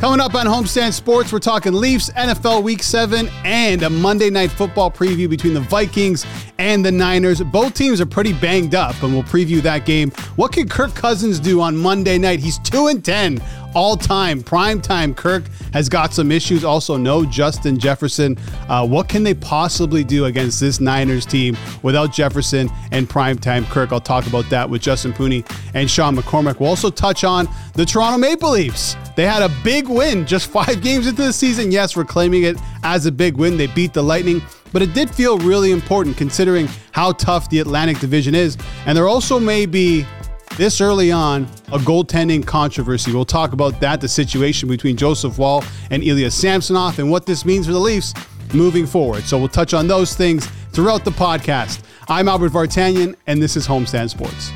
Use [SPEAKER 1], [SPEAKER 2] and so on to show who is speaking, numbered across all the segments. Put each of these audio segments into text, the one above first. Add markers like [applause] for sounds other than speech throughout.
[SPEAKER 1] Coming up on Homestand Sports, we're talking Leafs, NFL Week 7, and a Monday Night Football preview between the Vikings and the Niners. Both teams are pretty banged up, and we'll preview that game. What can Kirk Cousins do on Monday night? He's 2 and 10 all time. Prime time Kirk has got some issues. Also, no Justin Jefferson. Uh, what can they possibly do against this Niners team without Jefferson and prime time Kirk? I'll talk about that with Justin Pooney and Sean McCormick. We'll also touch on the Toronto Maple Leafs. They had a big win just [laughs] five games into the season. Yes, we're claiming it as a big win. They beat the Lightning, but it did feel really important considering how tough the Atlantic Division is. And there also may be this early on a goaltending controversy. We'll talk about that, the situation between Joseph Woll and Ilya Samsonov, and what this means for the Leafs moving forward. So we'll touch on those things throughout the podcast. I'm Albert Vartanian, and this is Homestand Sports.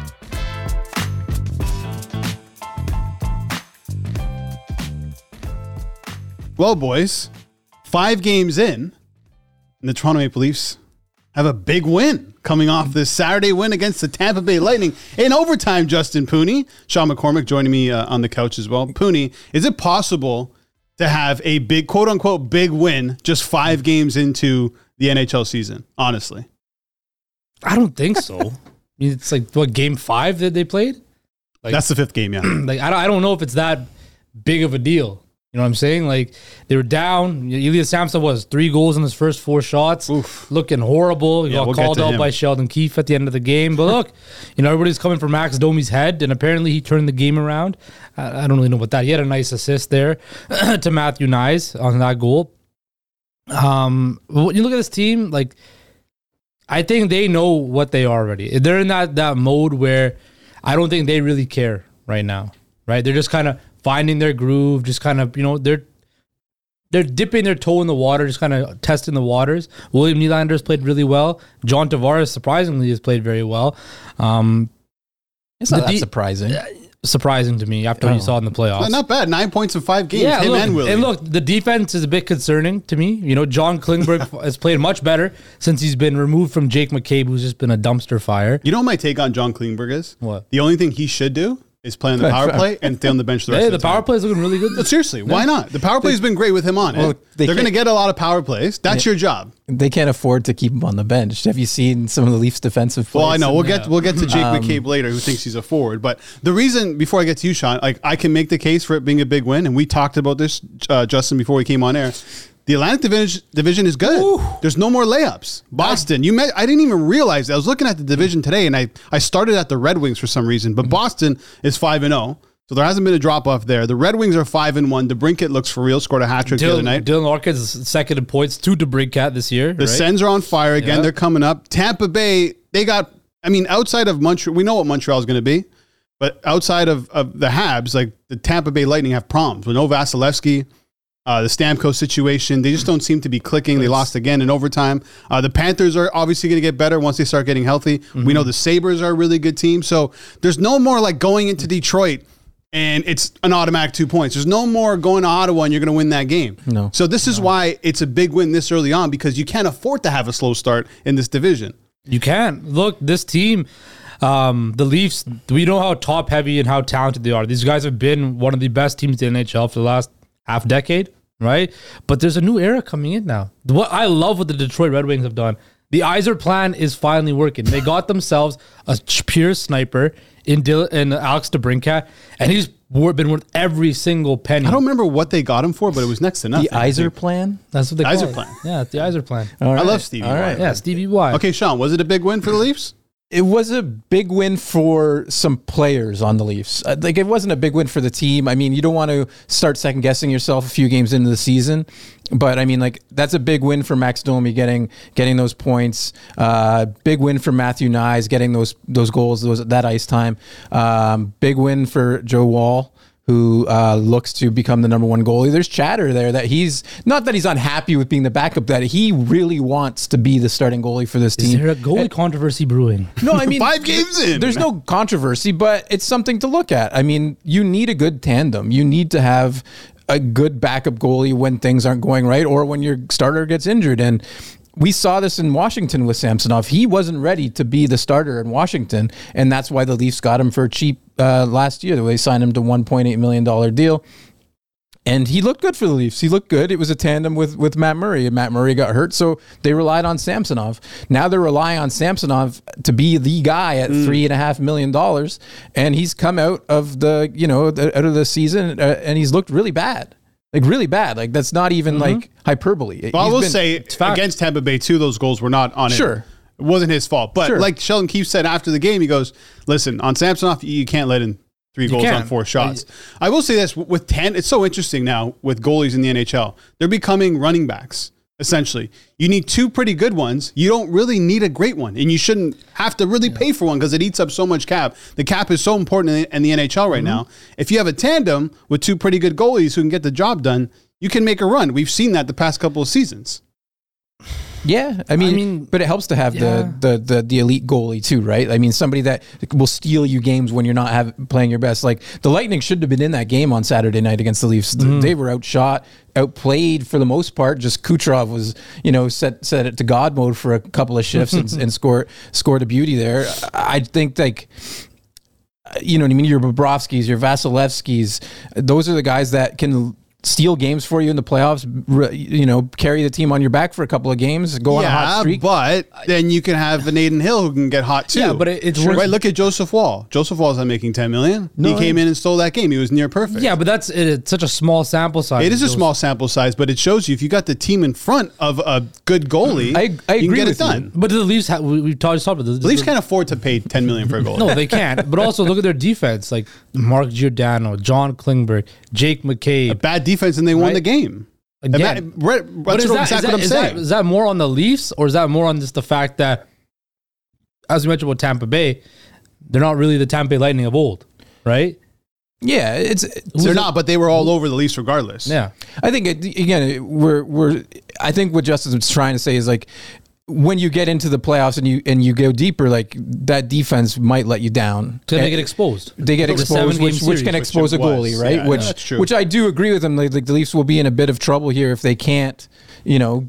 [SPEAKER 1] Well, boys, five games in, and the Toronto Maple Leafs have a big win coming off this Saturday win against the Tampa Bay Lightning in overtime. Justin Pooney, Sean McCormick joining me uh, on the couch as well. Pooney, is it possible to have a big, quote unquote, big win just five games into the NHL season? Honestly,
[SPEAKER 2] I don't think so. [laughs] I mean, it's like what game five that they played. Like,
[SPEAKER 1] that's the fifth game. Yeah, [clears throat]
[SPEAKER 2] like I don't, I don't know if it's that big of a deal. You know what I'm saying? Like they were down. Ilya Samson was three goals in his first four shots, Oof. looking horrible. He yeah, got we'll called out him. by Sheldon Keefe at the end of the game. But look, you know everybody's coming for Max Domi's head, and apparently he turned the game around. I, I don't really know about that. He had a nice assist there [clears throat] to Matthew Knies on that goal. Um, when you look at this team, like I think they know what they are already. They're in that that mode where I don't think they really care right now. Right? They're just kind of finding their groove, just kind of, you know, they're they're dipping their toe in the water, just kind of testing the waters. William Nylander has played really well. John Tavares surprisingly has played very well. Um,
[SPEAKER 3] it's not that de- surprising. Uh,
[SPEAKER 2] surprising to me after oh. what you oh. saw in the playoffs.
[SPEAKER 1] Not bad. Nine points in five games. Yeah,
[SPEAKER 2] Him
[SPEAKER 1] look, and
[SPEAKER 2] And look, the defense is a bit concerning to me. You know, John Klingberg [laughs] has played much better since he's been removed from Jake McCabe, who's just been a dumpster fire.
[SPEAKER 1] You know what my take on John Klingberg is?
[SPEAKER 2] What?
[SPEAKER 1] The only thing he should do is playing the power play and stay on the bench the [laughs] rest
[SPEAKER 2] hey,
[SPEAKER 1] of the,
[SPEAKER 2] the power
[SPEAKER 1] play
[SPEAKER 2] is looking really good.
[SPEAKER 1] But seriously, why not? The power play has been great with him on well, it. They are going to get a lot of power plays. That's your job.
[SPEAKER 3] They can't afford to keep him on the bench. Have you seen some of the Leafs defensive plays?
[SPEAKER 1] Well, I know. We'll get we'll get to Jake um, McCabe later, who thinks he's a forward. But the reason, before I get to you, Sean, like I can make the case for it being a big win, and we talked about this, uh, Justin, before we came on air. The Atlantic division, division is good. Ooh. There's no more layups. Boston, you met, I didn't even realize. I was looking at the division today, and I I started at the Red Wings for some reason, but Boston is five and zero. Oh. So there hasn't been a drop off there. The Red Wings are five and one. DeBrincat looks for real. Scored a hat trick the other night.
[SPEAKER 2] Dylan Larkin's second in points to DeBrincat this year.
[SPEAKER 1] The right? Sens are on fire again. They're coming up. Tampa Bay. They got. I mean, outside of Montreal, we know what Montreal is going to be, but outside of, of the Habs, like the Tampa Bay Lightning have problems with no Vasilevskiy. Uh, the Stamkos situation, they just don't seem to be clicking. They lost again in overtime. Uh, the Panthers are obviously going to get better once they start getting healthy. Mm-hmm. We know the Sabres are a really good team. So there's no more like going into Detroit and it's an automatic two points. There's no more going to Ottawa and you're going to win that game.
[SPEAKER 3] No.
[SPEAKER 1] So this is
[SPEAKER 3] no.
[SPEAKER 1] why it's a big win this early on because you can't afford to have a slow start in this division.
[SPEAKER 2] You can't. Look, this team, um, the Leafs, we know how top heavy and how talented they are. These guys have been one of the best teams in the NHL for the last half decade, right? But there's a new era coming in now. What I love what the Detroit Red Wings have done. The Yzer plan is finally working. They got themselves a pure sniper in Dil- in Alex DeBrincat, and he's been worth every single penny.
[SPEAKER 1] I don't remember what they got him for, but it was next to nothing.
[SPEAKER 3] The Yzer plan?
[SPEAKER 2] That's what they
[SPEAKER 1] call
[SPEAKER 2] Yzer
[SPEAKER 1] plan.
[SPEAKER 2] Yeah, the Yzer plan.
[SPEAKER 1] I love Stevie.
[SPEAKER 2] All right. Yeah, Stevie Y.
[SPEAKER 1] Okay, Sean, was it a big win for the Leafs?
[SPEAKER 3] It was a big win for some players on the Leafs. Uh, like it wasn't a big win for the team. I mean, you don't want to start second guessing yourself a few games into the season, but I mean, like that's a big win for Max Domi getting getting those points. Uh, big win for Matthew Knies getting those those goals, those that ice time. Um, big win for Joe Woll who uh, looks to become the number one goalie. There's chatter there that he's not that he's unhappy with being the backup, that he really wants to be the starting goalie for this
[SPEAKER 2] Is
[SPEAKER 3] team.
[SPEAKER 2] Is there a goalie
[SPEAKER 3] And-
[SPEAKER 2] controversy brewing?
[SPEAKER 3] no, I mean [laughs]
[SPEAKER 1] Five games in.
[SPEAKER 3] There's no controversy, but it's something to look at. I mean, you need a good tandem. You need to have a good backup goalie when things aren't going right or when your starter gets injured. And we saw this in Washington with Samsonov. He wasn't ready to be the starter in Washington, and that's why the Leafs got him for cheap uh, last year. They signed him to $1.8 million deal. And he looked good for the Leafs. He looked good. It was a tandem with, with Matt Murray, and Matt Murray got hurt, so they relied on Samsonov. Now they're relying on Samsonov to be the guy at three and a half million dollars, and he's come out of the you know the, out of the season, uh, and he's looked really bad, like really bad. Like that's not even mm-hmm. like hyperbole.
[SPEAKER 1] Well, I will
[SPEAKER 3] been-
[SPEAKER 1] say against Tampa Bay too, those goals were not on
[SPEAKER 3] Sure.
[SPEAKER 1] it. It wasn't his fault. But
[SPEAKER 3] Sure.
[SPEAKER 1] like Sheldon Keefe said after the game, he goes, "Listen, on Samsonov, you you can't let in three goals on four shots." I will say this with ten, it's so interesting now with goalies in the NHL. They're becoming running backs. Essentially, you need two pretty good ones. You don't really need a great one, and you shouldn't have to really pay for one because it eats up so much cap. The cap is so important in the, in the NHL right mm-hmm. now. If you have a tandem with two pretty good goalies who can get the job done, you can make a run. We've seen that the past couple of seasons.
[SPEAKER 3] Yeah, I mean,
[SPEAKER 2] mean,
[SPEAKER 3] but it helps to have
[SPEAKER 2] yeah.
[SPEAKER 3] the, the the the elite goalie too, right? I mean, somebody that will steal you games when you're not have, playing your best. Like the Lightning should have been in that game on Saturday night against the Leafs.
[SPEAKER 2] Mm-hmm.
[SPEAKER 3] They were outshot, outplayed for the most part. Just Kucherov was, you know, set set it to God mode for a couple of shifts and, [laughs] and score scored a beauty there. I think like you know what I mean? Your Bobrovskis, your Vasilevskis, those are the guys that can steal games for you in the playoffs. You know, carry the team on your back for a couple of games, go on a hot streak.
[SPEAKER 1] but then you can have an Adin Hill who can get hot too.
[SPEAKER 2] Yeah, but it- it's
[SPEAKER 1] Sure. right. Look at Joseph Woll. Joseph Woll's not making ten million.
[SPEAKER 3] No,
[SPEAKER 1] he came in and stole that game. He was near perfect.
[SPEAKER 2] Yeah, but that's it's such a small sample size.
[SPEAKER 1] It is a
[SPEAKER 2] Those-
[SPEAKER 1] small sample size, but it shows you if you got the team in front of a good goalie,
[SPEAKER 3] I- I
[SPEAKER 1] you
[SPEAKER 3] agree
[SPEAKER 1] can get
[SPEAKER 3] with
[SPEAKER 1] it
[SPEAKER 3] you.
[SPEAKER 1] done.
[SPEAKER 2] But the Leafs, have, we, we talked, talked about this.
[SPEAKER 1] The Leafs can't afford to pay ten million for a goalie.
[SPEAKER 2] No, they can't. But also look at their defense, like Mark Giordano, John Klingberg, Jake McCabe.
[SPEAKER 1] A bad defense, and they won
[SPEAKER 2] Right.
[SPEAKER 1] the game.
[SPEAKER 2] Again.
[SPEAKER 1] And that- right- that's
[SPEAKER 2] is
[SPEAKER 1] what-
[SPEAKER 2] that, is,
[SPEAKER 1] exactly
[SPEAKER 2] that,
[SPEAKER 1] what I'm
[SPEAKER 2] is,
[SPEAKER 1] saying.
[SPEAKER 2] that, is that more on the Leafs or is that more on just the fact that, as we mentioned about Tampa Bay, they're not really the Tampa Bay Lightning of old, right?
[SPEAKER 3] Yeah, it's
[SPEAKER 1] They're not, but they were all over the Leafs regardless.
[SPEAKER 2] Yeah.
[SPEAKER 3] I think it, again we're we're I think what Justin's trying to say is like when you get into the playoffs and you and you go deeper, like that defense might let you down.
[SPEAKER 2] So they get exposed.
[SPEAKER 3] They get
[SPEAKER 2] a
[SPEAKER 3] exposed, which, which can
[SPEAKER 2] series,
[SPEAKER 3] expose a goalie, right?
[SPEAKER 1] Yeah,
[SPEAKER 3] which which I do agree with them. Like, like the Leafs will be in a bit of trouble here if they can't, you know,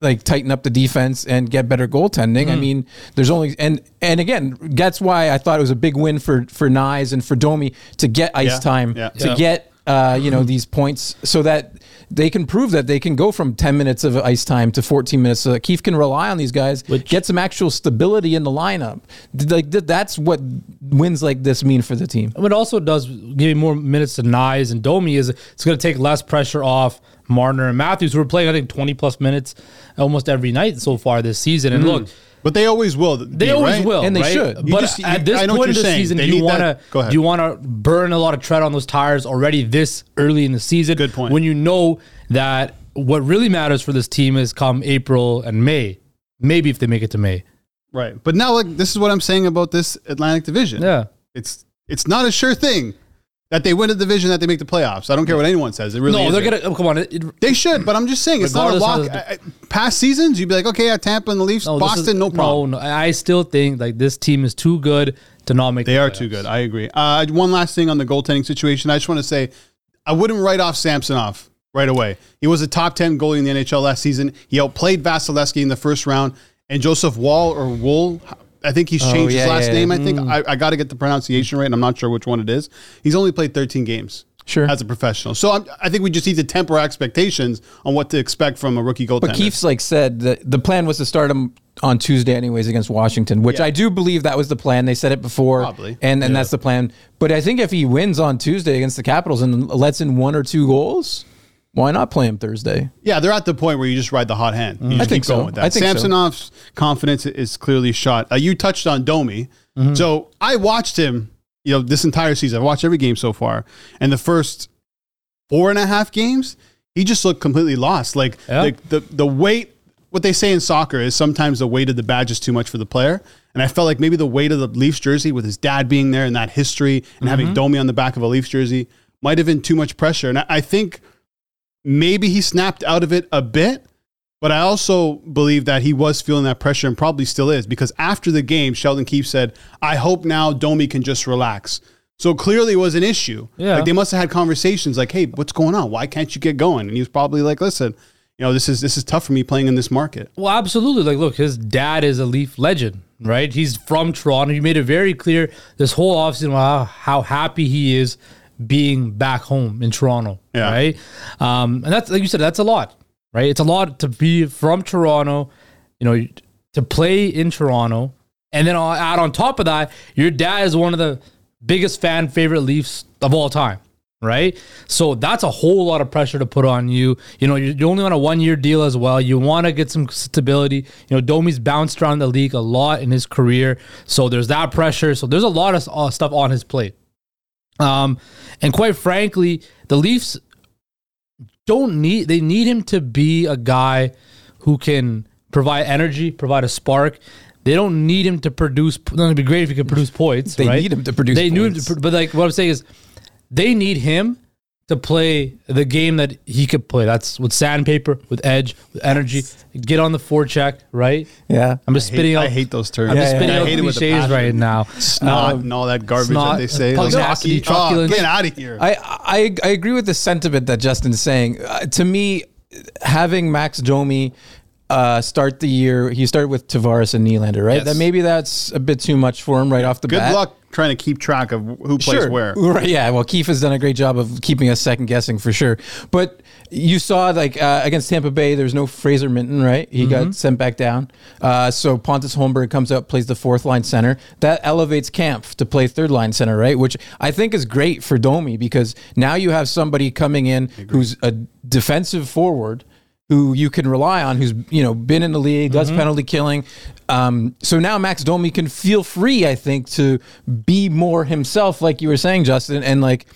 [SPEAKER 3] like tighten up the defense and get better goaltending. I
[SPEAKER 2] Mm.
[SPEAKER 3] mean, there's only and and again, that's why I thought it was a big win for for Knies and for Domi to get ice
[SPEAKER 1] Yeah,
[SPEAKER 3] time,
[SPEAKER 1] yeah.
[SPEAKER 3] to get uh, you know these points, so that they can prove that they can go from 10 minutes of ice time to 14 minutes, so that Keefe can rely on these guys,
[SPEAKER 2] Which-
[SPEAKER 3] get some actual stability in the lineup. Like that's what wins like this mean for the team.
[SPEAKER 2] What it also does give you more minutes to Knies and Domi is it's going to take less pressure off Marner and Matthews, who are playing, I think, 20 plus minutes almost every night so far this season. And mm-hmm. look,
[SPEAKER 1] But they always will.
[SPEAKER 2] They always will,
[SPEAKER 3] And they
[SPEAKER 2] right?
[SPEAKER 3] should.
[SPEAKER 1] You
[SPEAKER 2] But
[SPEAKER 1] just-
[SPEAKER 2] at this
[SPEAKER 1] I know what
[SPEAKER 2] point in the
[SPEAKER 1] saying.
[SPEAKER 2] season,
[SPEAKER 1] They
[SPEAKER 2] do you want to
[SPEAKER 1] that- go ahead.
[SPEAKER 2] do you want to burn a lot of tread on those tires already this early in the season?
[SPEAKER 1] Good point.
[SPEAKER 2] When you know that what really matters for this team is come April and May, maybe if they make it to May.
[SPEAKER 1] Right. But now, like, this is what I'm saying about this Atlantic Division.
[SPEAKER 2] Yeah.
[SPEAKER 1] It's it's not a sure thing that they win a division that they make the playoffs. I don't care what anyone says. It really
[SPEAKER 2] no, they're gonna oh, come on. It, it-
[SPEAKER 1] They should, but I'm just saying it's not a lock. I- Past seasons, you'd be like, okay, yeah, Tampa and the Leafs,
[SPEAKER 2] no,
[SPEAKER 1] Boston,
[SPEAKER 2] is-
[SPEAKER 1] no problem.
[SPEAKER 2] No, no, I still think like this team is too good to not make.
[SPEAKER 1] They
[SPEAKER 2] the
[SPEAKER 1] are
[SPEAKER 2] playoffs.
[SPEAKER 1] too good. I agree. Uh, one last thing on the goaltending situation. I just want to say, I wouldn't write off Samsonov right away. He was a top 10 goalie in the NHL last season. He outplayed Vasilevsky in the first round. And Joseph Wall or Wool, I think he's
[SPEAKER 3] Oh,
[SPEAKER 1] changed
[SPEAKER 3] yeah,
[SPEAKER 1] his last
[SPEAKER 3] yeah,
[SPEAKER 1] name.
[SPEAKER 3] yeah.
[SPEAKER 1] I think hmm. I, I got to get the pronunciation right, and I'm not sure which one it is. He's only played 13 games.
[SPEAKER 3] Sure.
[SPEAKER 1] As a professional. So I'm, I think we just need to temper our expectations on what to expect from a rookie goaltender.
[SPEAKER 3] But Keefe's like said that the plan was to start him on Tuesday anyways against Washington, which. I do believe that was the plan. They said it before,
[SPEAKER 1] Probably.
[SPEAKER 3] and and that's the plan. But I think if he wins on Tuesday against the Capitals and lets in one or two goals, why not play him Thursday?
[SPEAKER 1] Yeah, they're at the point where you just ride the hot hand. You
[SPEAKER 3] I think
[SPEAKER 1] keep going
[SPEAKER 3] so.
[SPEAKER 1] with that.
[SPEAKER 3] I think so.
[SPEAKER 1] Samsonov's confidence is clearly shot. Uh, you touched on Domi.
[SPEAKER 3] Mm-hmm.
[SPEAKER 1] So I watched him, you know, this entire season. I've watched every game so far. And the first four and a half games, he just looked completely lost. Like
[SPEAKER 2] Yeah.
[SPEAKER 1] like the, the weight, what they say in soccer is sometimes the weight of the badge is too much for the player. And I felt like maybe the weight of the Leafs jersey with his dad being there and that history and
[SPEAKER 3] Mm-hmm.
[SPEAKER 1] having Domi on the back of a Leafs jersey might have been too much pressure. And I, I think maybe he snapped out of it a bit, but I also believe that he was feeling that pressure and probably still is because after the game, Sheldon Keefe said, I hope now Domi can just relax. So clearly it was an issue.
[SPEAKER 2] Yeah.
[SPEAKER 1] Like they must have had conversations like, hey, what's going on? Why can't you get going? And he was probably like, listen, you know, this is this is tough for me playing in this market.
[SPEAKER 2] Well, absolutely. Like, look, his dad is a Leaf legend, right? He's from Toronto. He made it very clear this whole offseason how, how happy he is being back home in Toronto,
[SPEAKER 1] Yeah.
[SPEAKER 2] right? Um, and that's like you said, that's a lot, right? It's a lot to be from Toronto, you know, to play in Toronto, and then I'll add on top of that, your dad is one of the biggest fan favorite Leafs of all time. Right, so that's a whole lot of pressure to put on you. You know, you're only on a one-year deal as well. You want to get some stability. You know, Domi's bounced around the league a lot in his career, so there's that pressure. So there's a lot of uh, stuff on his plate. Um, and quite frankly, the Leafs don't need they need him to be a guy who can provide energy, provide a spark. They don't need him to produce. It'd be great if he could produce points.
[SPEAKER 3] They
[SPEAKER 2] right?
[SPEAKER 3] need him to produce
[SPEAKER 2] They need him to, but like what I'm saying is, they need him to play the game that he could play. That's with sandpaper, with edge, with energy. Get on the forecheck, right?
[SPEAKER 3] Yeah.
[SPEAKER 2] I'm just
[SPEAKER 1] I hate,
[SPEAKER 2] spitting out.
[SPEAKER 1] I hate those terms.
[SPEAKER 2] I'm just
[SPEAKER 3] Yeah,
[SPEAKER 2] spitting
[SPEAKER 1] I
[SPEAKER 2] out
[SPEAKER 1] hate it with a
[SPEAKER 2] cliches right now.
[SPEAKER 1] Snot
[SPEAKER 2] Um,
[SPEAKER 1] and all that garbage
[SPEAKER 2] snot,
[SPEAKER 1] that they say. Like,
[SPEAKER 2] pugnacity,
[SPEAKER 1] oh,
[SPEAKER 2] truculence.
[SPEAKER 1] get out of here.
[SPEAKER 3] I, I I agree with the sentiment that Justin's saying. Uh, to me, having Max Domi uh, start the year, he started with Tavares and Nylander, right?
[SPEAKER 2] Yes.
[SPEAKER 3] That maybe that's a bit too much for him right off the
[SPEAKER 1] Good
[SPEAKER 3] bat.
[SPEAKER 1] Good luck trying to keep track of who plays where. [laughs]
[SPEAKER 3] Right, yeah. Well, Keefe has done a great job of keeping us second guessing for sure. But you saw like uh, against Tampa Bay, there's no Fraser Minton, right? He got sent back down. Uh, so Pontus Holmberg comes up, plays the fourth line center. That elevates Kampf to play third line center, right? Which I think is great for Domi because now you have somebody coming in who's a defensive forward who you can rely on, who's you know been in the league, does penalty killing. Um, so now Max Domi can feel free, I think, to be more himself, like you were saying, Justin, and like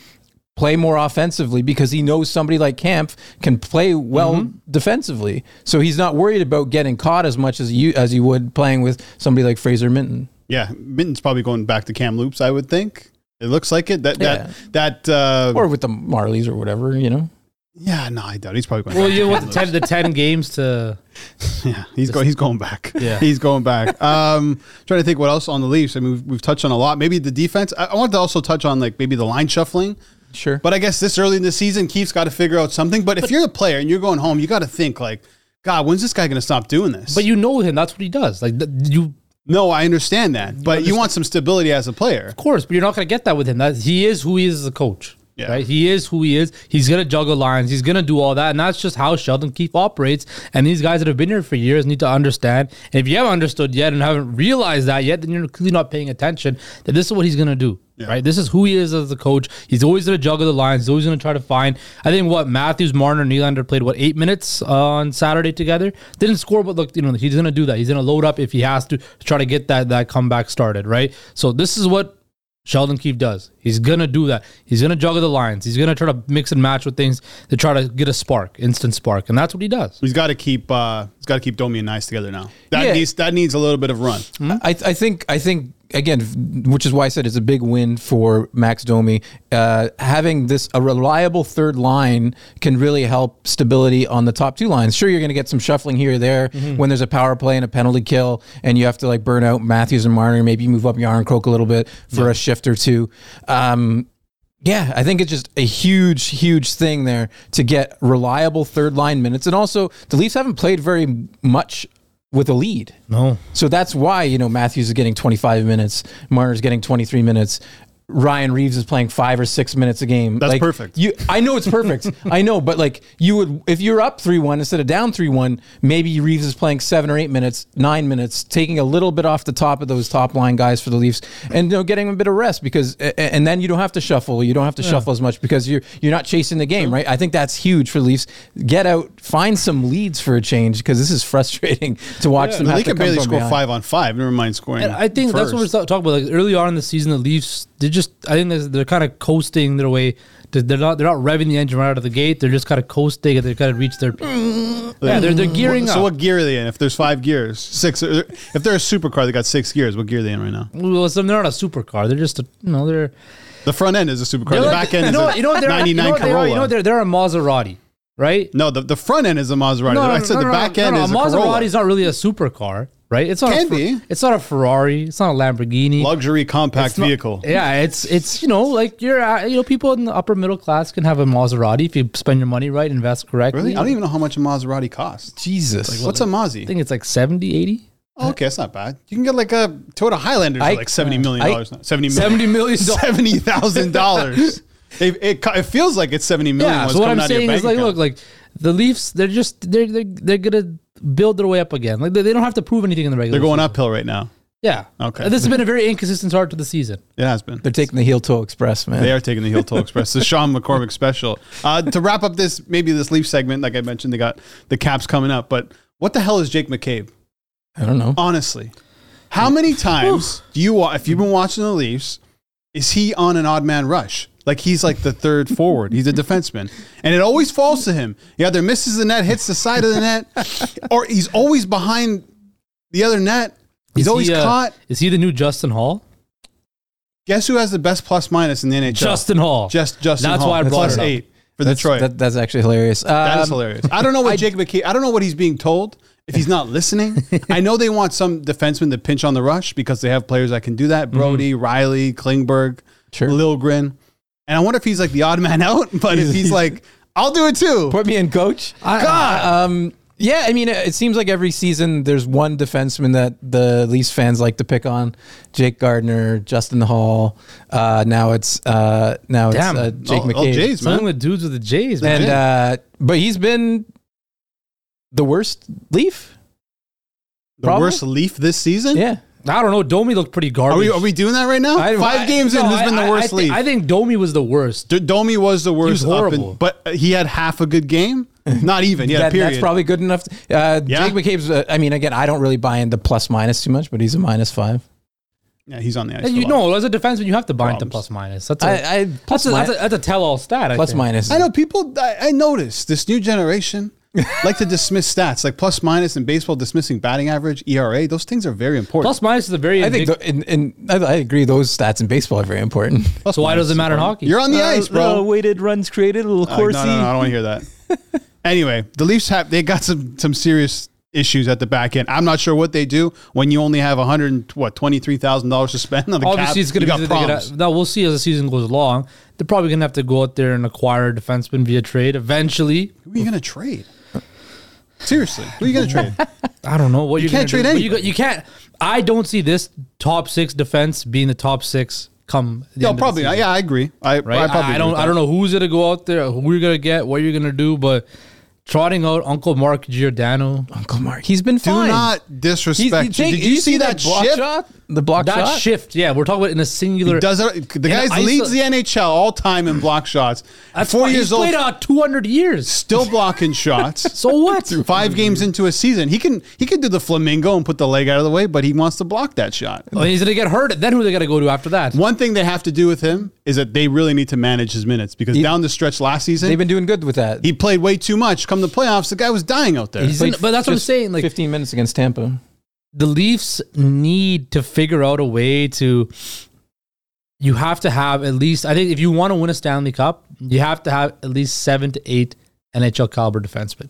[SPEAKER 3] play more offensively because he knows somebody like Kampf can play well defensively. So he's not worried about getting caught as much as you as you would playing with somebody like Fraser Minton.
[SPEAKER 1] Yeah, Minton's probably going back to Kamloops. I would think it looks like it. That
[SPEAKER 3] Yeah.
[SPEAKER 1] that that. Uh,
[SPEAKER 3] Or with the Marlies or whatever, you know.
[SPEAKER 1] Yeah, no, I doubt he's probably going.
[SPEAKER 2] Well,
[SPEAKER 1] back
[SPEAKER 2] you
[SPEAKER 1] to
[SPEAKER 2] want the ten, the ten games to
[SPEAKER 1] Loops. [laughs] Yeah, he's going. He's going back. [laughs]
[SPEAKER 2] Yeah.
[SPEAKER 1] he's going back. Um, trying to think what else on the Leafs. I mean, we've, we've touched on a lot. Maybe the defense. I, I wanted to also touch on like maybe the line shuffling.
[SPEAKER 3] Sure.
[SPEAKER 1] But I guess this early in the season, Keefe's got to figure out something. But if you're the player and you're going home, you got to think like, God, when's this guy going to stop doing this?
[SPEAKER 2] But you know him. That's what he does. Like th- you,
[SPEAKER 1] no, I understand that. But you want some stability as a player.
[SPEAKER 2] of course, but you're not going to get that with him. That he is who he is as a coach.
[SPEAKER 1] Yeah.
[SPEAKER 2] Right? He is who he is. He's gonna juggle lines. He's gonna do all that, and that's just how Sheldon Keefe operates. And these guys that have been here for years need to understand. And if you haven't understood yet and haven't realized that yet, then you're clearly not paying attention. That this is what he's gonna do. Right? This is who he is as a coach. He's always gonna juggle the lines. He's always gonna try to find. I think what Matthews, Marner, Nylander played what eight minutes on Saturday together. Didn't score, but look, you know he's gonna do that. He's gonna load up if he has to, to try to get that that comeback started. Right? So this is what Sheldon Keefe does. He's gonna do that. He's gonna juggle the lines. He's gonna try to mix and match with things to try to get a spark, instant spark, and that's what he does.
[SPEAKER 1] He's got to keep. Uh, he's got to keep Domi and Knies together now. That
[SPEAKER 3] Yeah.
[SPEAKER 1] needs. That needs a little bit of run.
[SPEAKER 3] I, I think I think again, which is why I said it's a big win for Max Domi. Uh, having this a reliable third line can really help stability on the top two lines. Sure, you're going to get some shuffling here or there when there's a power play and a penalty kill, and you have to like burn out Matthews and Marner. Maybe move up Jarnkrok a little bit for a shift or two. Um, yeah, I think it's just a huge, huge thing there to get reliable third line minutes. And also, the Leafs haven't played very much with a lead.
[SPEAKER 2] No,
[SPEAKER 3] So that's why, you know, Matthews is getting 25 minutes, Marner's getting 23 minutes. Ryan Reaves is playing five or six minutes a game.
[SPEAKER 1] That's
[SPEAKER 3] like,
[SPEAKER 1] perfect.
[SPEAKER 3] You, I know it's perfect. [laughs] I know, but like you would, if you're up three one instead of down three one, maybe Reeves is playing seven or eight minutes, nine minutes, taking a little bit off the top of those top line guys for the Leafs, and you know getting a bit of rest because, and then you don't have to shuffle. You don't have to yeah. shuffle as much because you're you're not chasing the game, right? I think that's huge for Leafs. Get out, find some leads for a change because this is frustrating [laughs] to watch yeah. them.
[SPEAKER 1] they can barely score behind. five on five. Never mind scoring.
[SPEAKER 2] And I think
[SPEAKER 1] first.
[SPEAKER 2] that's what we're talking about. Like early on in the season, the Leafs they just I think they're, they're kind of coasting their way. They're not they're not revving the engine right out of the gate. They're just kind of coasting and they kind of reach their yeah. They're they're mm. gearing
[SPEAKER 1] so
[SPEAKER 2] up.
[SPEAKER 1] So what gear are they in? If there's five gears, six. Uh, if they're a supercar, they got six gears. What gear are they in right now?
[SPEAKER 2] Well, so they're not a supercar. They're just a, you know they're
[SPEAKER 1] the front end is a supercar. the back end you [laughs] know, is a you know, 99
[SPEAKER 2] you know
[SPEAKER 1] Corolla.
[SPEAKER 2] You know they're they're a Maserati right?
[SPEAKER 1] No, the, the front end is a Maserati. No, no, I said no, the back end is a Maserati
[SPEAKER 2] is not really a supercar right? It's not
[SPEAKER 1] can
[SPEAKER 2] a,
[SPEAKER 1] be.
[SPEAKER 2] It's not a Ferrari. It's not a Lamborghini.
[SPEAKER 1] Luxury compact
[SPEAKER 2] not,
[SPEAKER 1] vehicle.
[SPEAKER 2] Yeah, it's it's you know like you're uh, you know people in the upper middle class can have a Maserati if you spend your money right, invest correctly.
[SPEAKER 1] Really, I don't even know how much a Maserati costs.
[SPEAKER 3] Jesus,
[SPEAKER 1] like, what's a Mazzy?
[SPEAKER 2] I think it's like 70, 80.
[SPEAKER 1] Oh, okay, that's not bad. You can get like a Toyota Highlander for like seventy million dollars.
[SPEAKER 2] Seventy million.
[SPEAKER 1] Seventy thousand dollars. [laughs] It, it, it, feels like it's seventy million.
[SPEAKER 2] Yeah. So what I'm saying is like, account. look, like the Leafs, they're just they're they're, they're gonna build their way up again. Like they, they don't have to prove anything in the regular.
[SPEAKER 1] They're going
[SPEAKER 2] season.
[SPEAKER 1] uphill right now.
[SPEAKER 2] Yeah.
[SPEAKER 1] Okay.
[SPEAKER 2] This has been a very inconsistent start to the season.
[SPEAKER 1] It has been.
[SPEAKER 3] They're taking the heel toe express, man.
[SPEAKER 1] They are taking the heel toe express. The Sean McCormick special. Uh, to wrap up this, maybe this Leaf segment, like I mentioned, they got the Caps coming up. But what the hell is Jake McCabe?
[SPEAKER 3] I don't know.
[SPEAKER 1] Honestly, how many times do you, if you've been watching the Leafs, is he on an odd man rush? Like he's like the third forward. He's a defenseman, and it always falls to him. He either misses the net, hits the side of the net, [laughs] or he's always behind the other net. He's is always he, uh, caught.
[SPEAKER 2] Is he the new Justin Holl?
[SPEAKER 1] Guess who has the best plus minus in the NHL?
[SPEAKER 2] Justin Holl.
[SPEAKER 1] Just Justin
[SPEAKER 2] That's
[SPEAKER 1] Hall.
[SPEAKER 2] why I brought
[SPEAKER 1] plus
[SPEAKER 2] it
[SPEAKER 1] eight for
[SPEAKER 3] that's,
[SPEAKER 1] Detroit.
[SPEAKER 3] That, that's actually hilarious. Um,
[SPEAKER 1] that is um, hilarious. I don't know what I, Jake McKee. I don't know what he's being told if he's not listening. I know they want some defensemen to pinch on the rush because they have players that can do that. Brodie, mm-hmm. Rielly, Klingberg, sure. Liljegren. And I wonder if he's like the odd man [laughs] out, but if he's like, I'll do it too.
[SPEAKER 3] Put me in, coach. God. Um, yeah, I mean, it seems like every season there's one defenseman that the Leafs fans like to pick on: Jake Gardiner, Justin Holl. Uh, now it's uh, now Damn. it's uh, Jake oh, McCabe. Oh,
[SPEAKER 2] Jays, man. with dudes with the Jays, man.
[SPEAKER 3] And uh, but he's been the worst Leaf.
[SPEAKER 1] The Probably? worst Leaf this season.
[SPEAKER 3] Yeah.
[SPEAKER 2] I don't know. Domi looked pretty garbage.
[SPEAKER 1] Are we, are we doing that right now? I, Five I, games no, in, who's I, been the worst
[SPEAKER 2] I,
[SPEAKER 1] lead?
[SPEAKER 2] I think Domi was the worst.
[SPEAKER 1] D- Domi was the worst.
[SPEAKER 2] He was horrible.
[SPEAKER 1] In, but he had half a good game. [laughs] Not even. Yeah, that,
[SPEAKER 3] That's probably good enough. Uh, yeah. Jake McCabe's. Uh, I mean, again, I don't really buy into plus minus too much, but he's a minus five.
[SPEAKER 1] Yeah, he's on the ice.
[SPEAKER 2] You know, as a defenseman, you have to buy into plus minus. That's a, I, I, plus that's, a, that's, a, that's a tell-all stat.
[SPEAKER 3] Plus minus.
[SPEAKER 1] I know people. I, I noticed this new generation like to dismiss stats like plus minus in baseball, dismissing batting average, ERA. Those things are very important.
[SPEAKER 2] Plus minus is a very.
[SPEAKER 3] I think, th- in, in, I, I, agree. Those stats in baseball are very important.
[SPEAKER 2] Plus so why does it matter in hockey?
[SPEAKER 1] You're on the uh, ice, bro.
[SPEAKER 3] Uh, weighted runs created, a little Corsi. Uh,
[SPEAKER 1] no, no, no, I don't want to hear that. [laughs] anyway, the Leafs have they got some some serious issues at the back end. I'm not sure what they do when you only have 100 what twenty three thousand dollars to spend on the cap.
[SPEAKER 2] Obviously,
[SPEAKER 1] cap.
[SPEAKER 2] it's going to be problems. Now we'll see as the season goes along. They're probably going to have to go out there and acquire a defenseman via trade eventually.
[SPEAKER 1] Who are you going to trade? Seriously, who are you going to trade?
[SPEAKER 2] I don't know what
[SPEAKER 1] you can't trade
[SPEAKER 2] any. You, you, can't. I don't see this top six defense being the top six come.
[SPEAKER 1] yeah, probably. Yeah, I agree. I,
[SPEAKER 2] right? I, I, I don't. I don't know who's going to go out there, who you're going to get, what you're going to do, but trotting out Uncle Mark Giordano.
[SPEAKER 3] Uncle Mark, he's been fine.
[SPEAKER 1] Do not disrespect. Did you, see, that, block shot?
[SPEAKER 3] The block
[SPEAKER 2] that
[SPEAKER 3] shot?
[SPEAKER 2] shift, yeah, we're talking about in a singular.
[SPEAKER 1] He does it, the guy leads the NHL all time in block shots.
[SPEAKER 2] That's four years he's old. Played out two hundred years,
[SPEAKER 1] still blocking shots. [laughs]
[SPEAKER 2] so what?
[SPEAKER 1] Five games into a season, he can he can do the flamingo and put the leg out of the way, but he wants to block that shot.
[SPEAKER 2] Well, he's gonna get hurt. Then who they got to go to after that?
[SPEAKER 1] One thing they have to do with him is that they really need to manage his minutes because he, down the stretch last season,
[SPEAKER 3] they've been doing good with that.
[SPEAKER 1] He played way too much. Come the playoffs, the guy was dying out there.
[SPEAKER 2] In, but that's what I'm saying. Like
[SPEAKER 3] 15 minutes against Tampa
[SPEAKER 2] the Leafs need to figure out a way to. You have to have at least. I think if you want to win a Stanley Cup, you have to have at least seven to eight NHL caliber defensemen.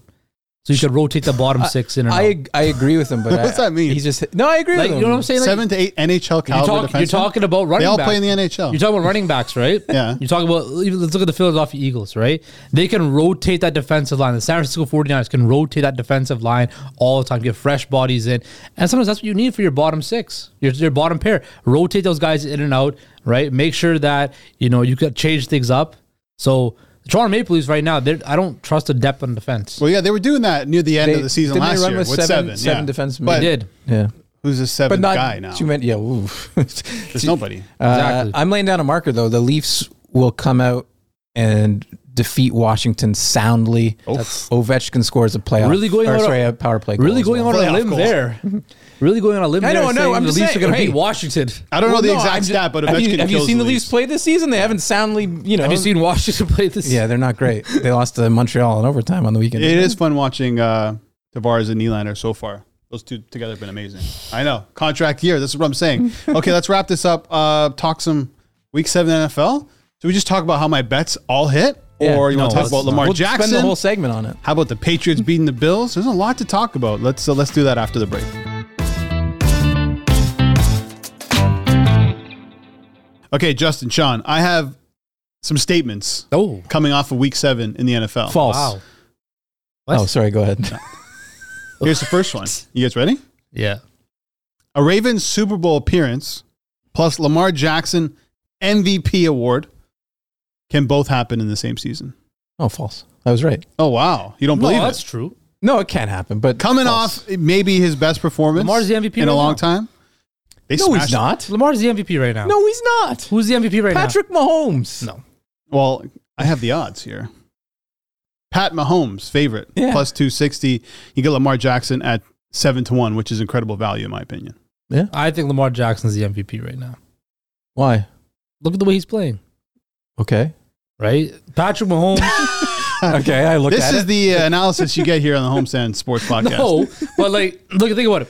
[SPEAKER 2] So you could rotate the bottom six in and out.
[SPEAKER 3] I I agree with him, but [laughs]
[SPEAKER 1] What's
[SPEAKER 3] I-
[SPEAKER 1] that mean?
[SPEAKER 3] He's just no. I agree
[SPEAKER 2] Like,
[SPEAKER 3] with him.
[SPEAKER 2] you know what I'm saying? Like,
[SPEAKER 1] Seven to eight NHL
[SPEAKER 2] you're,
[SPEAKER 1] caliber
[SPEAKER 2] talk- you're talking about running
[SPEAKER 1] They all
[SPEAKER 2] backs.
[SPEAKER 1] play in the NHL.
[SPEAKER 2] You're talking about running backs, right? [laughs]
[SPEAKER 1] Yeah.
[SPEAKER 2] You're talking about, let's look at the Philadelphia Eagles, right? They can rotate that defensive line. The San Francisco 49ers can rotate that defensive line all the time, get fresh bodies in. And sometimes that's what you need for your bottom six, your, your bottom pair. Rotate those guys in and out, right? Make sure that, you know, you could change things up. So, the Toronto Maple Leafs right now, they're- I don't trust the depth on defense.
[SPEAKER 1] well, yeah, they were doing that near the end
[SPEAKER 3] They-
[SPEAKER 1] of the season
[SPEAKER 3] didn't they
[SPEAKER 1] last
[SPEAKER 3] run
[SPEAKER 1] year
[SPEAKER 3] with
[SPEAKER 1] with
[SPEAKER 3] seven-
[SPEAKER 1] seven.
[SPEAKER 3] seven
[SPEAKER 1] yeah.
[SPEAKER 3] defensemen?
[SPEAKER 1] But
[SPEAKER 2] They did.
[SPEAKER 3] yeah,
[SPEAKER 1] who's the
[SPEAKER 3] but not
[SPEAKER 1] guy now?
[SPEAKER 3] Too many. Yeah, ooh.
[SPEAKER 1] There's nobody.
[SPEAKER 3] Uh,
[SPEAKER 2] Exactly.
[SPEAKER 3] I'm laying down a marker though. The Leafs will come out and defeat Washington soundly.
[SPEAKER 1] Oof.
[SPEAKER 3] Ovechkin scores a playoff.
[SPEAKER 2] Really going
[SPEAKER 3] or,
[SPEAKER 2] on a-
[SPEAKER 3] sorry, a power play.
[SPEAKER 2] Really going
[SPEAKER 3] well.
[SPEAKER 2] on a limb
[SPEAKER 1] goal.
[SPEAKER 2] there. [laughs] really going on a limb
[SPEAKER 3] I
[SPEAKER 2] there.
[SPEAKER 3] know, I'm
[SPEAKER 2] the
[SPEAKER 3] just
[SPEAKER 2] Leafs
[SPEAKER 3] saying,
[SPEAKER 2] are going to
[SPEAKER 3] hey.
[SPEAKER 2] beat Washington.
[SPEAKER 1] I don't know the
[SPEAKER 3] no,
[SPEAKER 1] exact
[SPEAKER 3] I'm
[SPEAKER 1] stat, but
[SPEAKER 3] have you, have you seen the Leafs play this season? They haven't soundly, you know.
[SPEAKER 2] Have you seen Washington play this?
[SPEAKER 3] Yeah, they're not great. They lost to Montreal in overtime on the weekend.
[SPEAKER 1] It is fun watching uh, Tavares and Nylander so far. Those two together have been amazing. I know. Contract year. This is what I'm saying. [laughs] Okay, let's wrap this up. Uh, talk some week seven NFL. So we just talk about how my bets all hit?
[SPEAKER 3] Yeah.
[SPEAKER 1] or you
[SPEAKER 2] No,
[SPEAKER 1] want to talk about
[SPEAKER 2] not.
[SPEAKER 1] Lamar
[SPEAKER 3] We'll
[SPEAKER 1] Jackson?
[SPEAKER 3] spend the whole segment on it.
[SPEAKER 1] how about the Patriots beating the Bills? There's a lot to talk about. Let's uh, let's do that after the break. Okay, Justin, Sean, I have some statements
[SPEAKER 2] Oh,
[SPEAKER 1] coming off of week seven in the NFL.
[SPEAKER 3] False.
[SPEAKER 2] wow. What?
[SPEAKER 3] Oh, sorry. Go ahead. [laughs]
[SPEAKER 1] Here's the first one. You guys ready?
[SPEAKER 2] Yeah.
[SPEAKER 1] A Ravens Super Bowl appearance plus Lamar Jackson MVP award can both happen in the same season.
[SPEAKER 3] Oh, false. I was right.
[SPEAKER 1] Oh wow, you don't
[SPEAKER 2] No,
[SPEAKER 1] believe
[SPEAKER 2] that's
[SPEAKER 1] it?
[SPEAKER 2] true.
[SPEAKER 3] No, it can't happen. But
[SPEAKER 1] Coming
[SPEAKER 3] false.
[SPEAKER 1] off maybe his best performance
[SPEAKER 2] Lamar's the MVP
[SPEAKER 1] in a long
[SPEAKER 2] now.
[SPEAKER 1] time. They
[SPEAKER 3] No, he's not.
[SPEAKER 2] Lamar's the MVP right now.
[SPEAKER 3] No, he's not.
[SPEAKER 2] Who's the MVP right now?
[SPEAKER 3] Patrick Mahomes.
[SPEAKER 2] No.
[SPEAKER 1] Well, I have the odds here. Pat Mahomes favorite
[SPEAKER 3] Yeah.
[SPEAKER 1] plus two sixty. You get Lamar Jackson at seven to one, which is incredible value in my opinion.
[SPEAKER 2] Yeah, I think Lamar Jackson's the MVP right now.
[SPEAKER 3] Why?
[SPEAKER 2] Look at the way he's playing,
[SPEAKER 3] Okay.
[SPEAKER 2] Right? Patrick Mahomes. [laughs]
[SPEAKER 3] Okay. I looked at
[SPEAKER 1] This
[SPEAKER 3] at
[SPEAKER 1] is
[SPEAKER 3] it.
[SPEAKER 1] the uh, analysis you get here on the Homestand Sports [laughs] Podcast.
[SPEAKER 2] no, but like, look, think about it.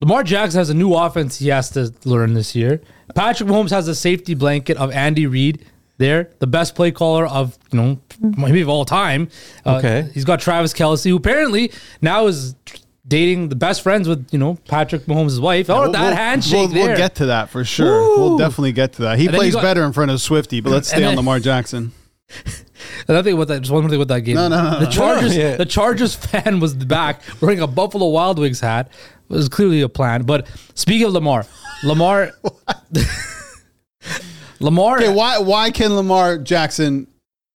[SPEAKER 2] Lamar Jackson has a new offense he has to learn this year. Patrick Mahomes has a safety blanket of Andy Reid there, the best play caller of you know maybe of all time. Uh,
[SPEAKER 3] Okay.
[SPEAKER 2] he's got Travis Kelce, who apparently now is dating the best friends with you know Patrick Mahomes' wife. Oh,
[SPEAKER 1] We'll-
[SPEAKER 2] that
[SPEAKER 1] we'll-
[SPEAKER 2] handshake
[SPEAKER 1] We'll,
[SPEAKER 2] there.
[SPEAKER 1] we'll get to that for sure. We'll definitely get to that. He
[SPEAKER 2] And
[SPEAKER 1] plays
[SPEAKER 2] got-
[SPEAKER 1] better in front of Swifty, but let's stay on Lamar Jackson. [laughs]
[SPEAKER 2] Another thing with that, just one more thing with that game.
[SPEAKER 1] No, no, no,
[SPEAKER 2] The. Chargers,
[SPEAKER 3] Yeah.
[SPEAKER 2] the Chargers [laughs] fan was back wearing a Buffalo Wild Wings hat. It was clearly a plan. But speaking of Lamar, [laughs] Lamar, Lamar,
[SPEAKER 1] Okay, why why can Lamar Jackson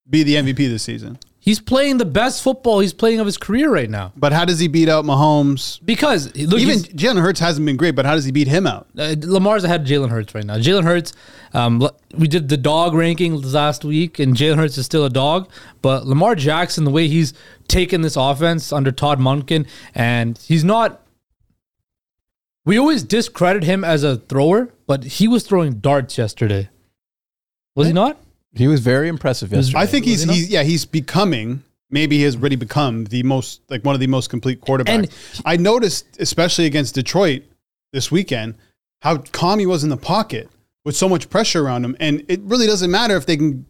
[SPEAKER 1] be the MVP this season?
[SPEAKER 2] He's playing the best football he's playing of his career right now.
[SPEAKER 1] But how does he beat out Mahomes?
[SPEAKER 2] Because look,
[SPEAKER 1] Even Jalen Hurts hasn't been great, but how does he beat him out?
[SPEAKER 2] uh, Lamar's ahead of Jalen Hurts right now. Jalen Hurts, um, we did the dog ranking last week, and Jalen Hurts is still a dog. But Lamar Jackson, the way he's taken this offense under Todd Monken, and he's not. We always discredit him as a thrower, but he was throwing darts yesterday. Was he not?
[SPEAKER 3] He was very impressive yesterday.
[SPEAKER 1] I think he's, he's yeah he's becoming maybe he has already become the most like one of the most complete quarterbacks.
[SPEAKER 2] And-
[SPEAKER 1] I noticed especially against Detroit this weekend how calm he was in the pocket with so much pressure around him, and it really doesn't matter if they can ki-